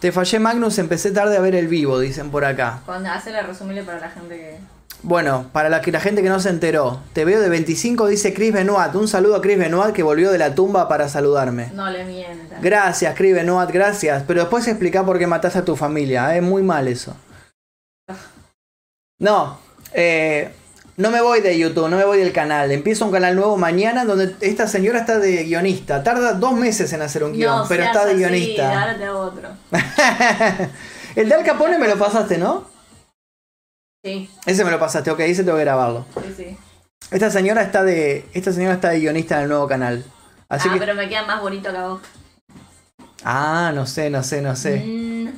Te fallé, Magnus. Empecé tarde a ver el vivo, dicen por acá. Cuando hacerle resumible para la gente que. Bueno, para la, que, la gente que no se enteró, te veo de 25, dice Chris Benoit. Un saludo a Chris Benoit que volvió de la tumba para saludarme. No le mientan. Gracias, Chris Benoit, gracias. Pero después explica por qué mataste a tu familia. Es muy mal eso. No, eh, no me voy de YouTube, no me voy del canal. Empiezo un canal nuevo mañana donde esta señora está de guionista. Tarda dos meses en hacer un guion, no, pero está de así, guionista. Ahora te hago otro. El de Al Capone me lo pasaste, ¿no? Sí, Ese me lo pasaste, ok, ese tengo que grabarlo. sí, sí. Esta señora está de. Esta señora está de guionista en el nuevo canal. Así ah, que. pero me queda más bonito que a vos. Ah, no sé, no sé, no sé. Mm,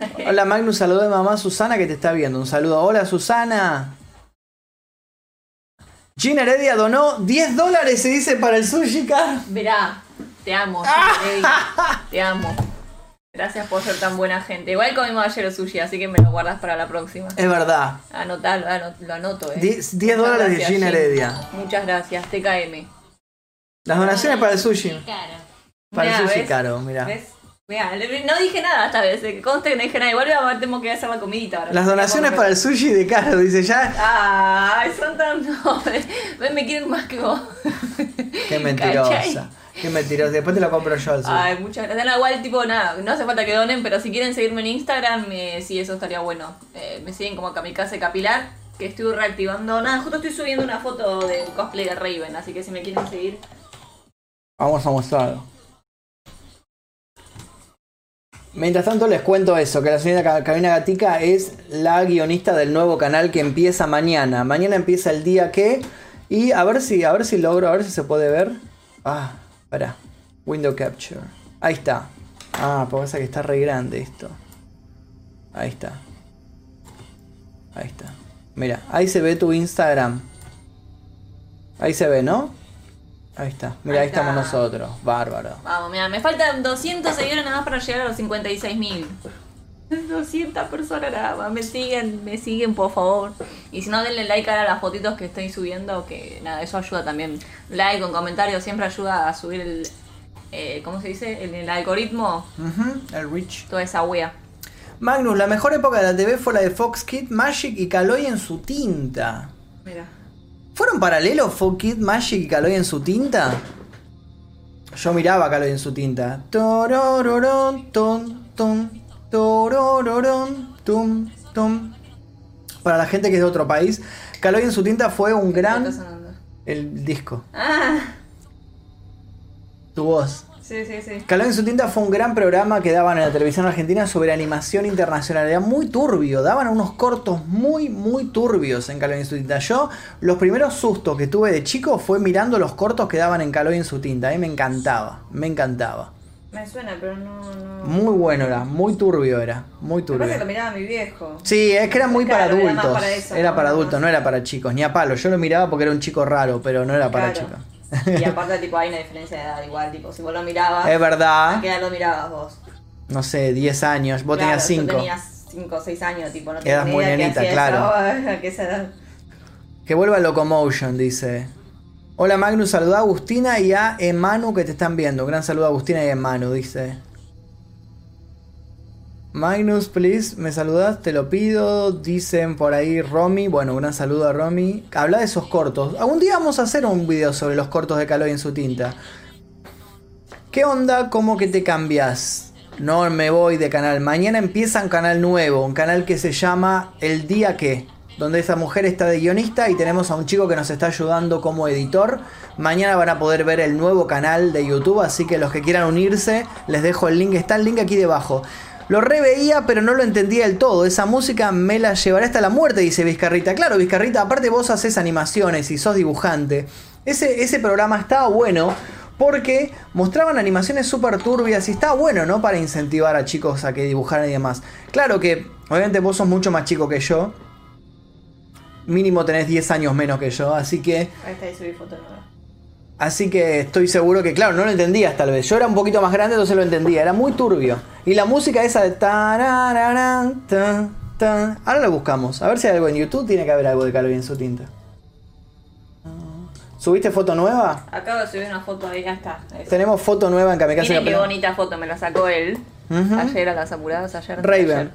Hola Magnus, saludo de mamá Susana que te está viendo. Un saludo. Hola Susana. Gina Heredia donó 10 dólares, se dice, para el sushi car. Verá, te amo, te amo. Gracias por ser tan buena gente. Igual comimos ayer sushi, así que me lo guardas para la próxima. Es verdad. Anotalo, ano- lo anoto, eh. 10 10 Muchas dólares de gracias, Gina Gin. Heredia. Muchas gracias, TKM. Las donaciones para el sushi. Caro. Para el Mirá, sushi ¿ves? caro. Mirá, le- no dije nada esta vez, que conste que no dije nada. Igual a- tengo que hacer la comidita ahora. Las donaciones para el sushi de caro, dice ya. Ay, son tan nobles. Ven, me quieren más que vos. Qué mentirosa. ¿Cachai? Qué mentirosa. Después te lo compro yo el sushi. Ay, muchas gracias. No, igual, tipo, nada, no hace falta que donen, pero si quieren seguirme en Instagram, eh, sí, eso estaría bueno. Eh, me siguen como Kamikaze Capilar, que estoy reactivando. Nada, justo estoy subiendo una foto del cosplay de Raven, así que si me quieren seguir. Vamos a mostrarlo. Mientras tanto les cuento eso, que la señora Ca- Carolina Gatica es la guionista del nuevo canal que empieza mañana. Mañana empieza el día que... Y a ver si, a ver si logro, a ver si se puede ver. Ah, para. Window Capture. Ahí está. Ah, porque pasa que está re grande esto. Ahí está. Ahí está. Mira, ahí se ve tu Instagram. Ahí se ve, ¿no? Ahí está. Mira, ahí, Ahí está. estamos nosotros. Bárbaro. Vamos, mira, me faltan 200 seguidores nada más para llegar a los 56.000. 200 personas nada más. Me siguen, me siguen, por favor. Y si no, denle like a las fotitos que estoy subiendo, que nada, eso ayuda también. Like con comentarios siempre ayuda a subir el. eh, ¿Cómo se dice? El, el algoritmo, el Rich. toda esa wea. Magnus, la mejor época de la TV fue la de Fox Kid, Magic y Caloy en su tinta. Mira. ¿Fueron paralelos Fox Kid, Magic y Caloy en su tinta? Yo miraba a Caloy en su tinta. Torororón, ton, ton, tum, tum. Para la gente que es de otro país, Caloy en su tinta fue un gran... El disco, Ah, tu voz. sí, sí, sí. Calón en su tinta fue un gran programa que daban en la televisión argentina sobre animación internacional. Era muy turbio, daban unos cortos muy, muy turbios en Calón en su tinta. Yo, los primeros sustos que tuve de chico fue mirando los cortos que daban en Calón en su tinta. A mí me encantaba, me encantaba. Me suena, pero no. no... Muy bueno era, muy turbio era, muy Me parece que lo turbio. miraba mi viejo. Sí, es que era muy para Claro, era más adultos. para eso, Era ¿no? para adultos, no era para chicos, ni a palo. Yo lo miraba porque era un chico raro, pero no era para Claro. chicos. Y aparte, tipo, hay una diferencia de edad igual. Tipo, si vos lo mirabas. Es ¿A verdad. qué edad lo mirabas vos? No sé, 10 años, vos Claro, tenías 5. Yo tenía 5 o 6 años, tipo, no Eras tenía muy que nenita, claro. eso, a qué esa edad. Que vuelva Locomotion, dice. Hola Magnus, saluda a Agustina y a Emanu que te están viendo. Gran saludo a Agustina y a Emanu, dice. Magnus, please, me saludas, te lo pido. Dicen por ahí Romy. Bueno, gran saludo a Romy. Habla de esos cortos. Algún día vamos a hacer un video sobre los cortos de Caloy en su tinta. ¿Qué onda? ¿Cómo que te cambias? No me voy de canal. Mañana empieza un canal nuevo, un canal que se llama El Día Que, donde esa mujer está de guionista y tenemos a un chico que nos está ayudando como editor. Mañana van a poder ver el nuevo canal de YouTube, así que los que quieran unirse, les dejo el link. Está el link aquí debajo. Lo reveía, pero no lo entendía del todo. Esa música me la llevará hasta la muerte, dice Vizcarrita. Claro, Vizcarrita, aparte vos haces animaciones y sos dibujante. Ese, ese programa estaba bueno porque mostraban animaciones súper turbias y estaba bueno, ¿no? Para incentivar a chicos a que dibujaran y demás. Claro que, obviamente vos sos mucho más chico que yo. Mínimo tenés 10 años menos que yo, así que... Ahí está, ahí subí foto nueva. Así que estoy seguro que, claro, no lo entendías tal vez. Yo era un poquito más grande, entonces lo entendía. Era muy turbio. Y la música esa de... tarararán, tan, tan. Ahora lo buscamos. A ver si hay algo en YouTube. Tiene que haber algo de Calvin en su tinta. ¿Subiste foto nueva? Acabo de subir una foto ahí, ya está. Tenemos foto nueva en Kamikaze Miren qué bonita foto, me la sacó él. Ayer a las apuradas, ayer. Raven. ayer.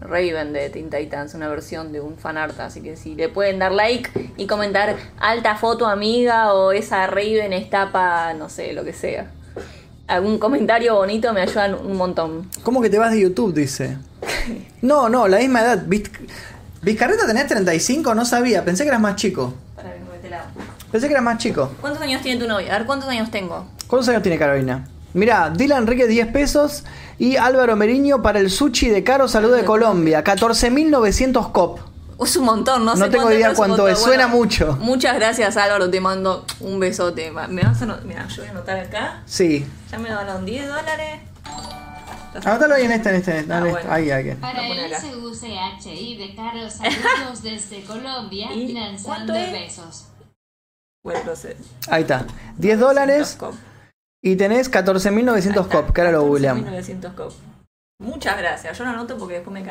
Raven de Teen Titans, una versión de un fanart, así que si le pueden dar like y comentar alta foto amiga o esa Raven está pa, no sé, lo que sea. Algún comentario bonito me ayudan un montón. ¿Cómo que te vas de YouTube? Dice. No, no, la misma edad. Viz- Vizcarreta tenés 35, no sabía. Pensé que eras más chico. Para Pensé que eras más chico. ¿Cuántos años tiene tu novia? A ver, ¿cuántos años tengo? ¿Cuántos años tiene Carolina? Mirá, Dylan Enrique 10 pesos y Álvaro Meriño para el sushi de Caro Salud de Colombia. 14.900 cop. Es un montón, no sé No tengo cuánto, idea es cuánto es, suena mucho. Muchas gracias Álvaro, te mando un besote. Me vas a Mira, yo voy a anotar acá. Sí. Ya me donaron 10 dólares. Anótalo ahí en este, en este. En este. Ah, bueno. Ahí, ahí. Para el. SUCHI de Caro, saludos desde Colombia, ¿Y lanzando besos. Buen proceso. Ahí está. 10 dólares y tenés 14.900 cop, que ahora lo googleamos. 1900 cop. Muchas gracias. Yo lo anoto porque después me.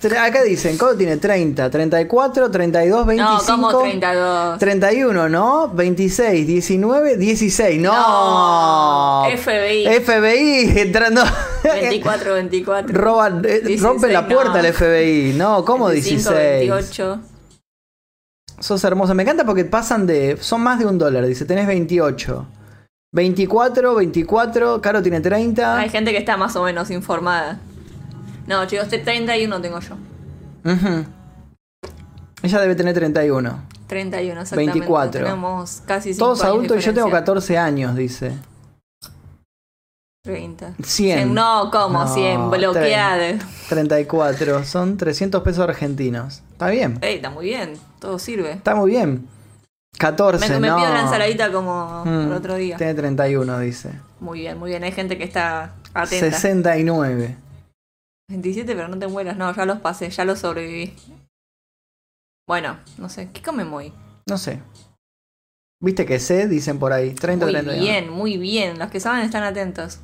Tre- Acá dicen, Codo tiene 30, 34, 32, 25. No, como 32. 31, ¿no? 26, 19, 16. No. No, FBI. FBI entrando. 24, 24. Roban, eh, 16, rompen la puerta no. al FBI. No, ¿cómo 25, 16? 28. Sos hermosa. Me encanta porque pasan de. Son más de un dólar. Dice, tenés 28. 24, 24. Caro tiene 30. Hay gente que está más o menos informada. No, chicos, 31 tengo yo. Ujú. Ella debe tener 31. 31, exactamente. 24. Tenemos casi 5 Todos adultos y yo tengo 14 años, dice. 30. 100. No, ¿cómo? No, 100. Bloqueada. 34. Son 300 pesos argentinos. Está bien. Ey, está muy bien. Todo sirve. Está muy bien. 14, Me, me no. pido la ensaladita como Mm, el otro día. Tiene 31, dice. Muy bien, muy bien. Hay gente que está atenta. 69. 27, pero no te mueras. No, ya los pasé, ya los sobreviví. Bueno, no sé. ¿Qué comemos hoy? No sé. ¿Viste que sé? Dicen por ahí. 30, Muy 31. bien, muy bien. Los que saben están atentos.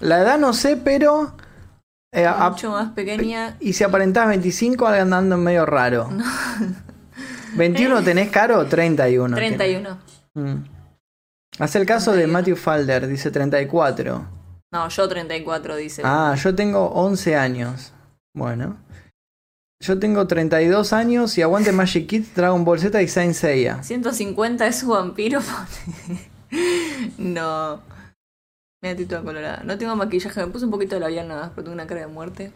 La edad no sé, pero. eh, a- Mucho más pequeña. y si aparentás 25, andando medio raro. 21 tenés caro, 31. 31. Mm. Hace el caso de 31. Matthew Falder, dice 34. No, yo 34, dice. Ah, yo tengo 11 años. Bueno. Yo tengo 32 años y aguante Magic Kids, Dragon Ball Z y Saint Seiya. 150 es su vampiro. no. Me da colorada. No tengo maquillaje, me puse un poquito de labial nada más, pero tengo una cara de muerte.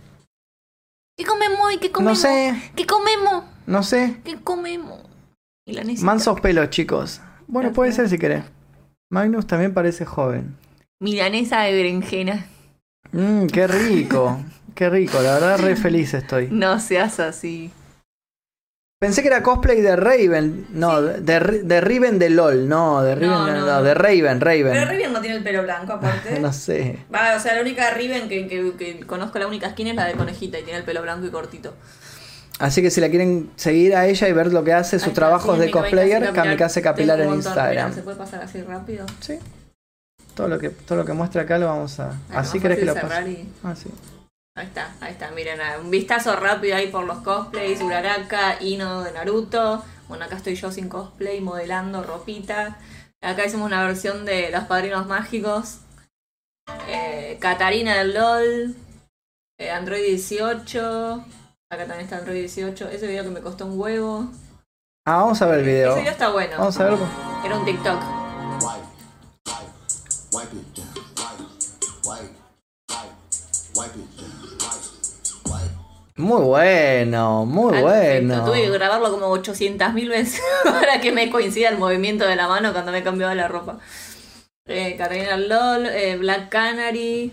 ¿Qué comemos hoy? ¿Qué comemos? No sé, ¿Qué comemos? no sé. ¿Qué comemos? Mansos pelos, chicos. Bueno, puede ser si querés. Magnus también parece joven. Milanesa de berenjena. Mmm, qué rico. Qué rico, la verdad re feliz estoy. No seas así. Pensé que era cosplay de Raven. No, de, de Riven de LOL. No, de Riven, No, no, no, de Raven, Pero Raven. Riven no tiene el pelo blanco, aparte. No sé. Va, o sea, la única Riven que, que- que conozco, la única skin es la de conejita y tiene el pelo blanco y cortito. Así que si la quieren seguir a ella y ver lo que hace, Ahí sus está, trabajos sí, de cosplayer, Kamikaze Capilar en Instagram. ¿Se puede pasar así rápido? Sí. Todo lo que, todo lo que muestra acá lo vamos a. Así querés que lo pase. y- Ah, sí. Ahí está, ahí está, miren, un vistazo rápido ahí por los cosplays, Uraraka, Ino de Naruto. Bueno, acá estoy yo sin cosplay, modelando ropita. Acá hicimos una versión de Los Padrinos Mágicos. Eh, Katarina del LOL. eh, Android 18. Acá también está Android 18. Ese video que me costó un huevo. Ah, vamos a ver el video. Ese video está bueno. Vamos a verlo. Era un TikTok. Muy bueno, muy bueno. Tuve que grabarlo como 800.000 veces para que me coincida el movimiento de la mano cuando me cambiaba la ropa. Eh, Catalina LOL, eh, Black Canary.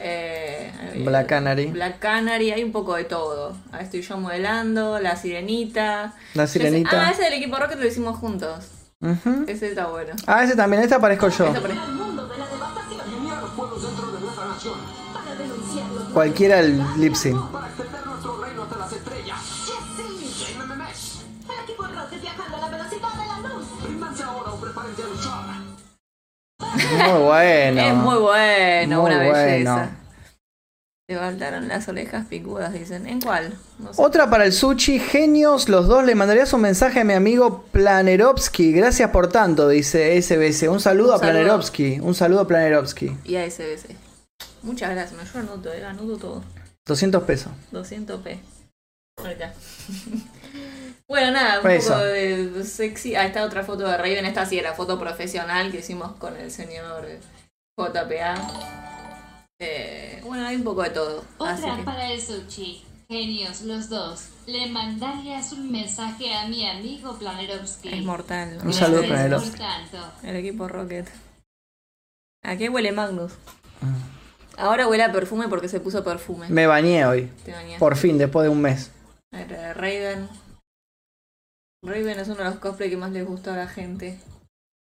eh, Black Canary. Black Canary, hay un poco de todo. Ahí estoy yo modelando, la sirenita. La sirenita. Ah, ese del equipo Rocket lo hicimos juntos. Ese está bueno. Ah, ese también, este aparezco yo. Cualquiera el lip sync. Muy bueno. Es muy bueno, Muy una bueno. belleza. Te faltaron las orejas picudas, dicen. ¿En cuál? No sé. Otra para el sushi, genios, los dos. Le mandarías un mensaje a mi amigo Planerovsky. Gracias por tanto, dice SBC. Un saludo Un a. Planerovsky. Un saludo a Planerovsky. Y a SBC. Muchas gracias, me ayuda Nuto, eh, anudo todo. 200 pesos. 200p. Ahorita. bueno, nada, un Eso. poco de sexy. Ah, esta otra foto de Raven. Esta sí era foto profesional que hicimos con el señor eh, JPA. Eh, bueno, hay un poco de todo. Así Otra que- para el sushi. Genios los dos. Le mandarías un mensaje a mi amigo Planerovsky. Es mortal. Un saludo. Planerovsky. El equipo Rocket. ¿A qué huele Magnus? Ahora huele a perfume porque se puso perfume. Me bañé hoy. Te bañaste. Por fin, después de un mes. A ver, Raven. Raven es uno de los cosplay que más les gustó a la gente.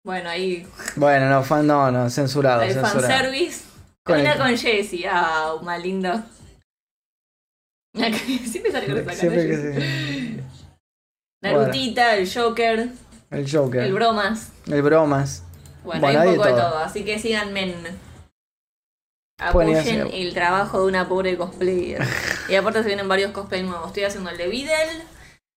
Bueno, ahí Bueno, no, fan, no, no, censurado, el censurado. fanservice. Con el- con Jessie. Ah, más lindo. Siempre sale con. Siempre que se- Narutita, el Joker, El Joker. el Bromas. el Bromas. Bueno, Bueno, hay un poco de todo. todo. Así que síganme. A Apoyen el trabajo de una pobre cosplayer. y aparte se vienen varios cosplay nuevos. Estoy haciendo el de Videl,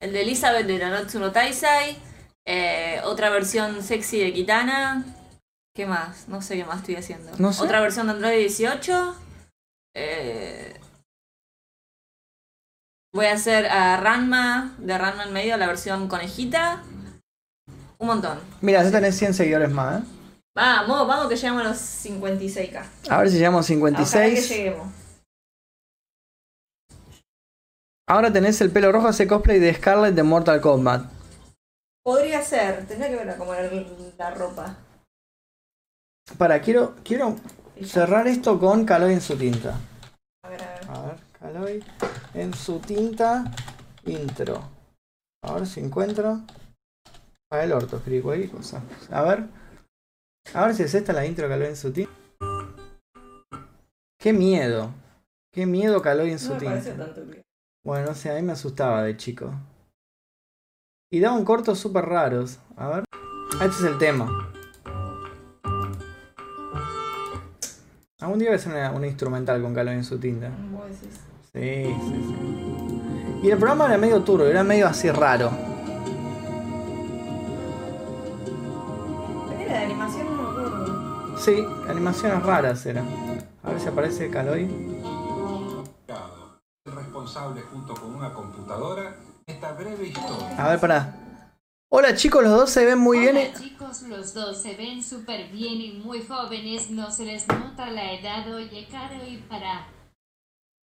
el de Elizabeth de Nanotsu no Taisai, eh, otra versión sexy de Kitana. ¿Qué más? No sé qué más estoy haciendo. No sé. Otra versión de Android 18. eh, voy a hacer a Ranma, de Ranma en medio, la versión conejita. Un montón. Mira, ya tenés 100 seguidores más, ¿eh? Vamos, vamos que llegamos a los 56k. A ver si llegamos a Ojalá que 56. lleguemos. Ahora tenés el pelo rojo, ese cosplay de Scarlett de Mortal Kombat. Podría ser, tendría que ver cómo era la ropa. Para, quiero, quiero cerrar esto con Kaloy en su tinta. A ver, a ver. A ver, Kaloy en su tinta. Intro. A ver si encuentro. Para el orto, escribí cualquier cosa. A ver. A ver si es esta la intro Kaloy en su tinta. Qué miedo. Qué miedo Kaloy en su me tinta. parece tanto Bueno, no sé, a mí me asustaba de chico. Y daban cortos súper raros. A ver. Ah, Este es el tema. Algún día voy a hacer una, una instrumental con Calvin en su tinta. Sí, sí, sí. Y el programa era medio turbio, era medio así raro. Era de animación, no. Sí, animaciones raras eran. A ver si aparece Caloy. Responsable junto con una computadora esta breve historia. A ver, pará. Hola chicos, los dos se ven muy bien. Hola chicos, los dos se ven súper bien y muy jóvenes, no se les nota la edad, oye Caro y para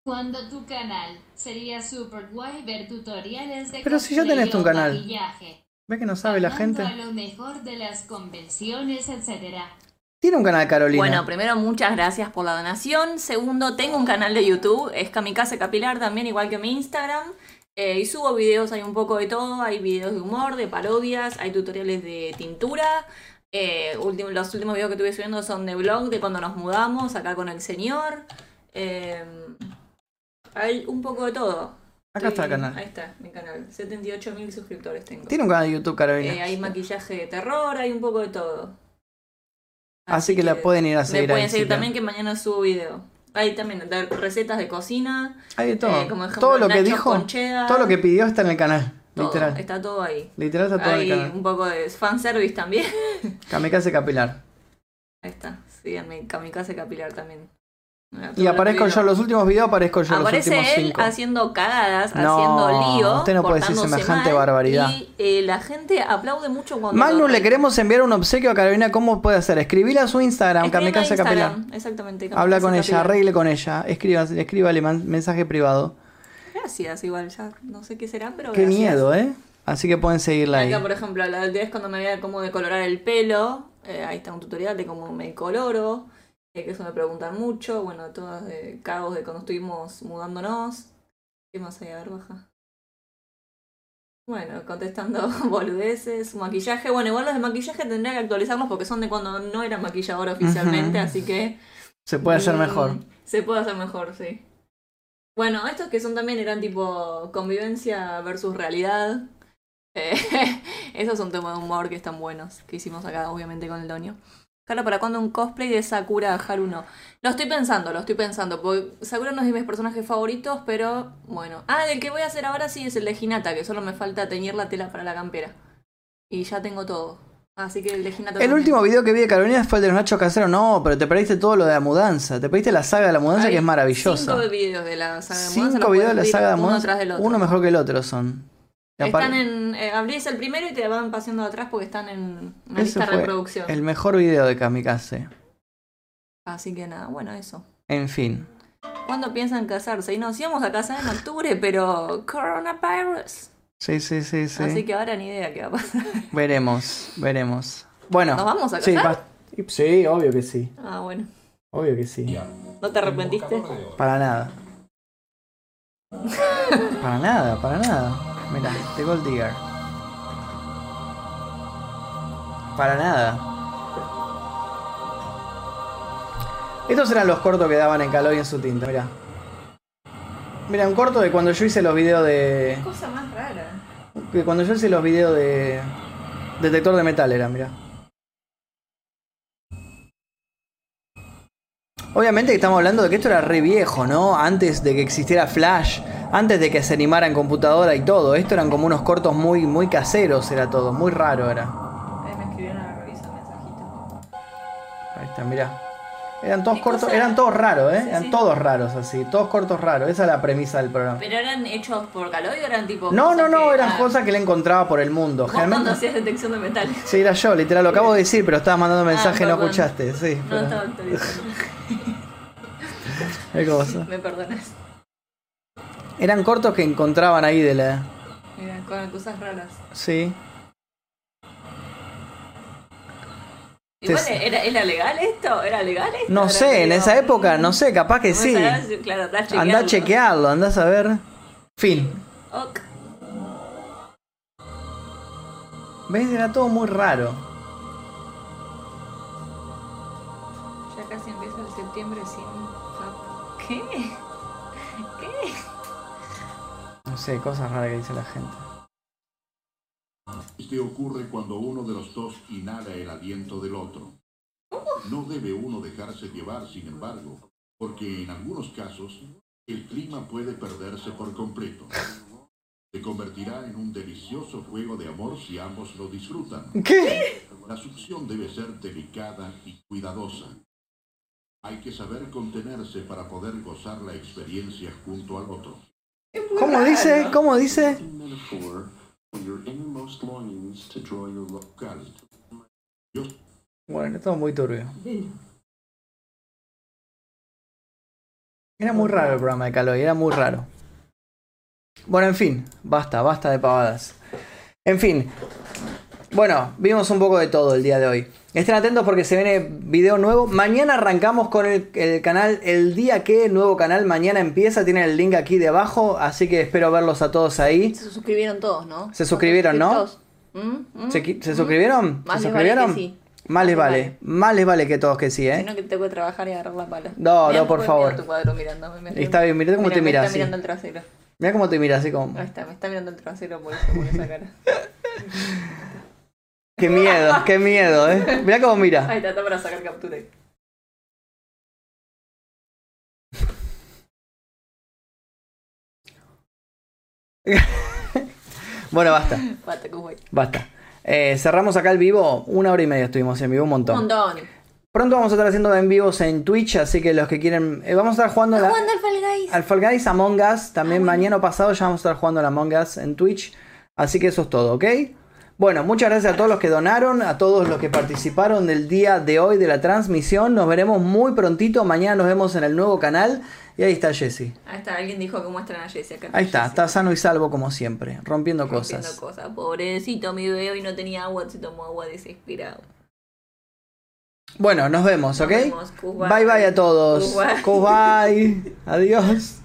Cuando tu canal sería super guay ver tutoriales de Pero si ya tenés tu canal. maquillaje, ¿Ves que no sabe la gente? a lo mejor de las convenciones, etcétera. Tiene un canal Carolina. Bueno, primero, muchas gracias por la donación. Segundo, tengo un canal de YouTube, es Kamikaze Capilar también, igual que mi Instagram. Eh, y subo videos, hay un poco de todo. Hay videos de humor, de parodias, hay tutoriales de tintura. Eh, último- los últimos videos que estuve subiendo son de blog, de cuando nos mudamos, acá con el señor. Eh, hay un poco de todo. Acá está el canal. Ahí está, mi canal. 78 mil suscriptores tengo. Tiene un canal de YouTube Carolina. Eh, hay maquillaje de terror, hay un poco de todo. Así que la pueden ir a Me seguir pueden ahí, seguir también que mañana subo video. Hay también de recetas de cocina. Hay de todo. eh, como ejemplo, todo lo que dijo, todo lo que pidió está en el canal. todo, Literal. Está todo ahí. Literal está todo en el canal. un poco de fanservice también. Kamikaze Capilar. Ahí está. Síganme, Kamikaze Capilar también. Mira, Y aparezco yo, digo. los últimos videos aparezco yo, los Aparece últimos él cinco. haciendo cagadas, No, haciendo lío. usted no puede decir semejante mal, barbaridad. Y eh, la gente aplaude mucho cuando. Magnus, le queremos enviar un obsequio a Carolina. ¿Cómo puede hacer? Escribile a su Instagram, Kamikaze Capilar. Instagram, Exactamente. Habla con ella, arregle con ella. Escriba, escríbale mensaje privado. Gracias, igual, ya no sé qué será, pero. Qué gracias. miedo, ¿eh? Así que pueden seguirla ahí. Acá, por ejemplo, la última vez cuando me veía cómo decolorar el pelo, eh, ahí está un tutorial de cómo me coloro, que eso me preguntan mucho, bueno, todas de caos de cuando estuvimos mudándonos. ¿Qué más hay? A ver, baja. Bueno, contestando boludeces, maquillaje. Bueno, igual los de maquillaje tendría que actualizarlos porque son de cuando no era maquilladora oficialmente, así que... Se puede hacer mm, mejor. Se puede hacer mejor, sí. Bueno, estos que son también eran tipo convivencia versus realidad. Eh, esos son temas de humor que están buenos, que hicimos acá, obviamente, con el Donio. Claro, ¿para cuándo un cosplay de Sakura Haruno? Lo estoy pensando, lo estoy pensando, porque Sakura no es de mis personajes favoritos, pero bueno. Ah, el que voy a hacer ahora sí es el de Hinata, que solo me falta teñir la tela para la campera. Y ya tengo todo. Así que el de Hinata El también. último video que vi de Carolina fue el de los nachos caseros. No, pero te perdiste todo lo de la mudanza. Te perdiste la saga de la mudanza Hay que es maravillosa. Cinco videos de la saga de mudanza. Cinco videos de la saga de ver uno mudanza. tras del otro. Uno mejor que el otro son. Están en. Eh, abrís el primero y te van pasando atrás porque están en una lista de reproducción. el mejor video de Kamikaze. Así que nada, bueno, eso. En fin. ¿Cuándo piensan casarse? Y nos íbamos a casar en octubre, pero. Coronavirus. Sí, sí, sí, sí. Así que ahora ni idea qué va a pasar. Veremos, veremos. Bueno. ¿Nos vamos a sí, casar? va- Sí, obvio que sí. Ah, bueno. Obvio que sí. ¿No te arrepentiste? Para nada. Para nada, para nada. Mira, The Gold Digger. Para nada. Estos eran los cortos que daban en calor y en su tinta, mira. Mira, un corto de cuando yo hice los videos de. Cosa más rara. de cuando yo hice los videos de. Detector de metal era, mira. Obviamente que estamos hablando de que esto era re viejo, ¿no? Antes de que existiera Flash, antes de que se animara en computadora y todo. Esto eran como unos cortos muy, muy caseros, era todo, muy raro era. Ahí me escribieron a revisar mensajito. Ahí está, mira. Eran todos ¿Qué cortos, cosa? eran todos raros, ¿eh? Sí, eran sí. todos raros así, todos cortos raros. Esa es la premisa del programa. ¿Pero eran hechos por Caloy o eran tipo.? No, no, no, eran ah, cosas que le encontraba por el mundo. Generalmente. hacías detección de metal. Sí, era yo, literal, lo acabo de decir, pero estabas mandando mensaje y no Ah, escuchaste, sí. No pero- estaba. Qué cosa. Me perdonas. Eran cortos que encontraban ahí de la. Mira, con cosas raras. Sí. Igual ¿era, ¿era legal esto? ¿Era legal esto? No sé, en esa época, no sé, capaz que ¿Cómo sí. sabes? Claro, andá a chequearlo. chequearlo, anda a saber. Fin. Ok. ¿Ves? Era todo muy raro. Ya casi empieza el septiembre sin. ¿Qué? ¿Qué? No sé, cosas raras que dice la gente. Este ocurre cuando uno de los dos inhala el aliento del otro. No debe uno dejarse llevar, sin embargo, porque en algunos casos el clima puede perderse por completo. Se convertirá en un delicioso juego de amor si ambos lo disfrutan. ¿Qué? La succión debe ser delicada y cuidadosa. Hay que saber contenerse para poder gozar la experiencia junto al otro. ¿Cómo dice? ¿Cómo dice? Bueno, es todo muy turbio. Era muy raro el programa de Caloy, era muy raro. Bueno, en fin, basta, basta de pavadas. En fin, bueno, vimos un poco de todo el día de hoy. Estén atentos porque se viene video nuevo. Mañana arrancamos con el, el canal El día que nuevo canal mañana empieza. Tienen el link aquí debajo, así que espero verlos a todos ahí. Se suscribieron todos, ¿no? Se suscribieron, ¿no? ¿Mm? ¿Mm? ¿Se, ¿Mm? suscribieron? Más ¿Se vale suscribieron? sí. Más les vale. vale. Más les vale que todos que sí, ¿eh? Si no, que tengo que trabajar y agarrar la pala. No, Mirá no, por favor. tu cuadro mirándome, me- Está bien, mirá cómo te me mira, está mirando el trasero. Mira cómo te mira así como. Ahí está, me está mirando el trasero por eso, por esa cara. Qué miedo, qué miedo, ¿eh? Mira cómo mira. Ahí está, para sacar captura. Bueno, basta, Basta, Kuwait. basta. Eh, cerramos acá el vivo. Una hora y media estuvimos en vivo, un Un montón. montón. Pronto vamos a estar haciendo en vivos en Twitch, así que los que quieren. eh, vamos a estar jugando la- ¿Cuándo el Fall Guys? al Fall Guys Among Us. También Ah, bueno. mañana o pasado ya vamos a estar jugando al Among Us en Twitch. Así que eso es todo, ¿ok? Bueno, muchas gracias a todos los que donaron, a todos los que participaron del día de hoy de la transmisión. Nos veremos muy prontito. Mañana nos vemos en el nuevo canal. Y ahí está Jesse. Ahí está, alguien dijo que muestran a Jessie acá. Ahí está, Jessie. está sano y salvo como siempre, rompiendo, Rompiendo cosas. cosas. Pobrecito, mi bebé hoy no tenía agua, se tomó agua desesperado. Bueno, nos vemos, Nos ¿ok? vemos. Bye bye a todos. Goodbye. Adiós.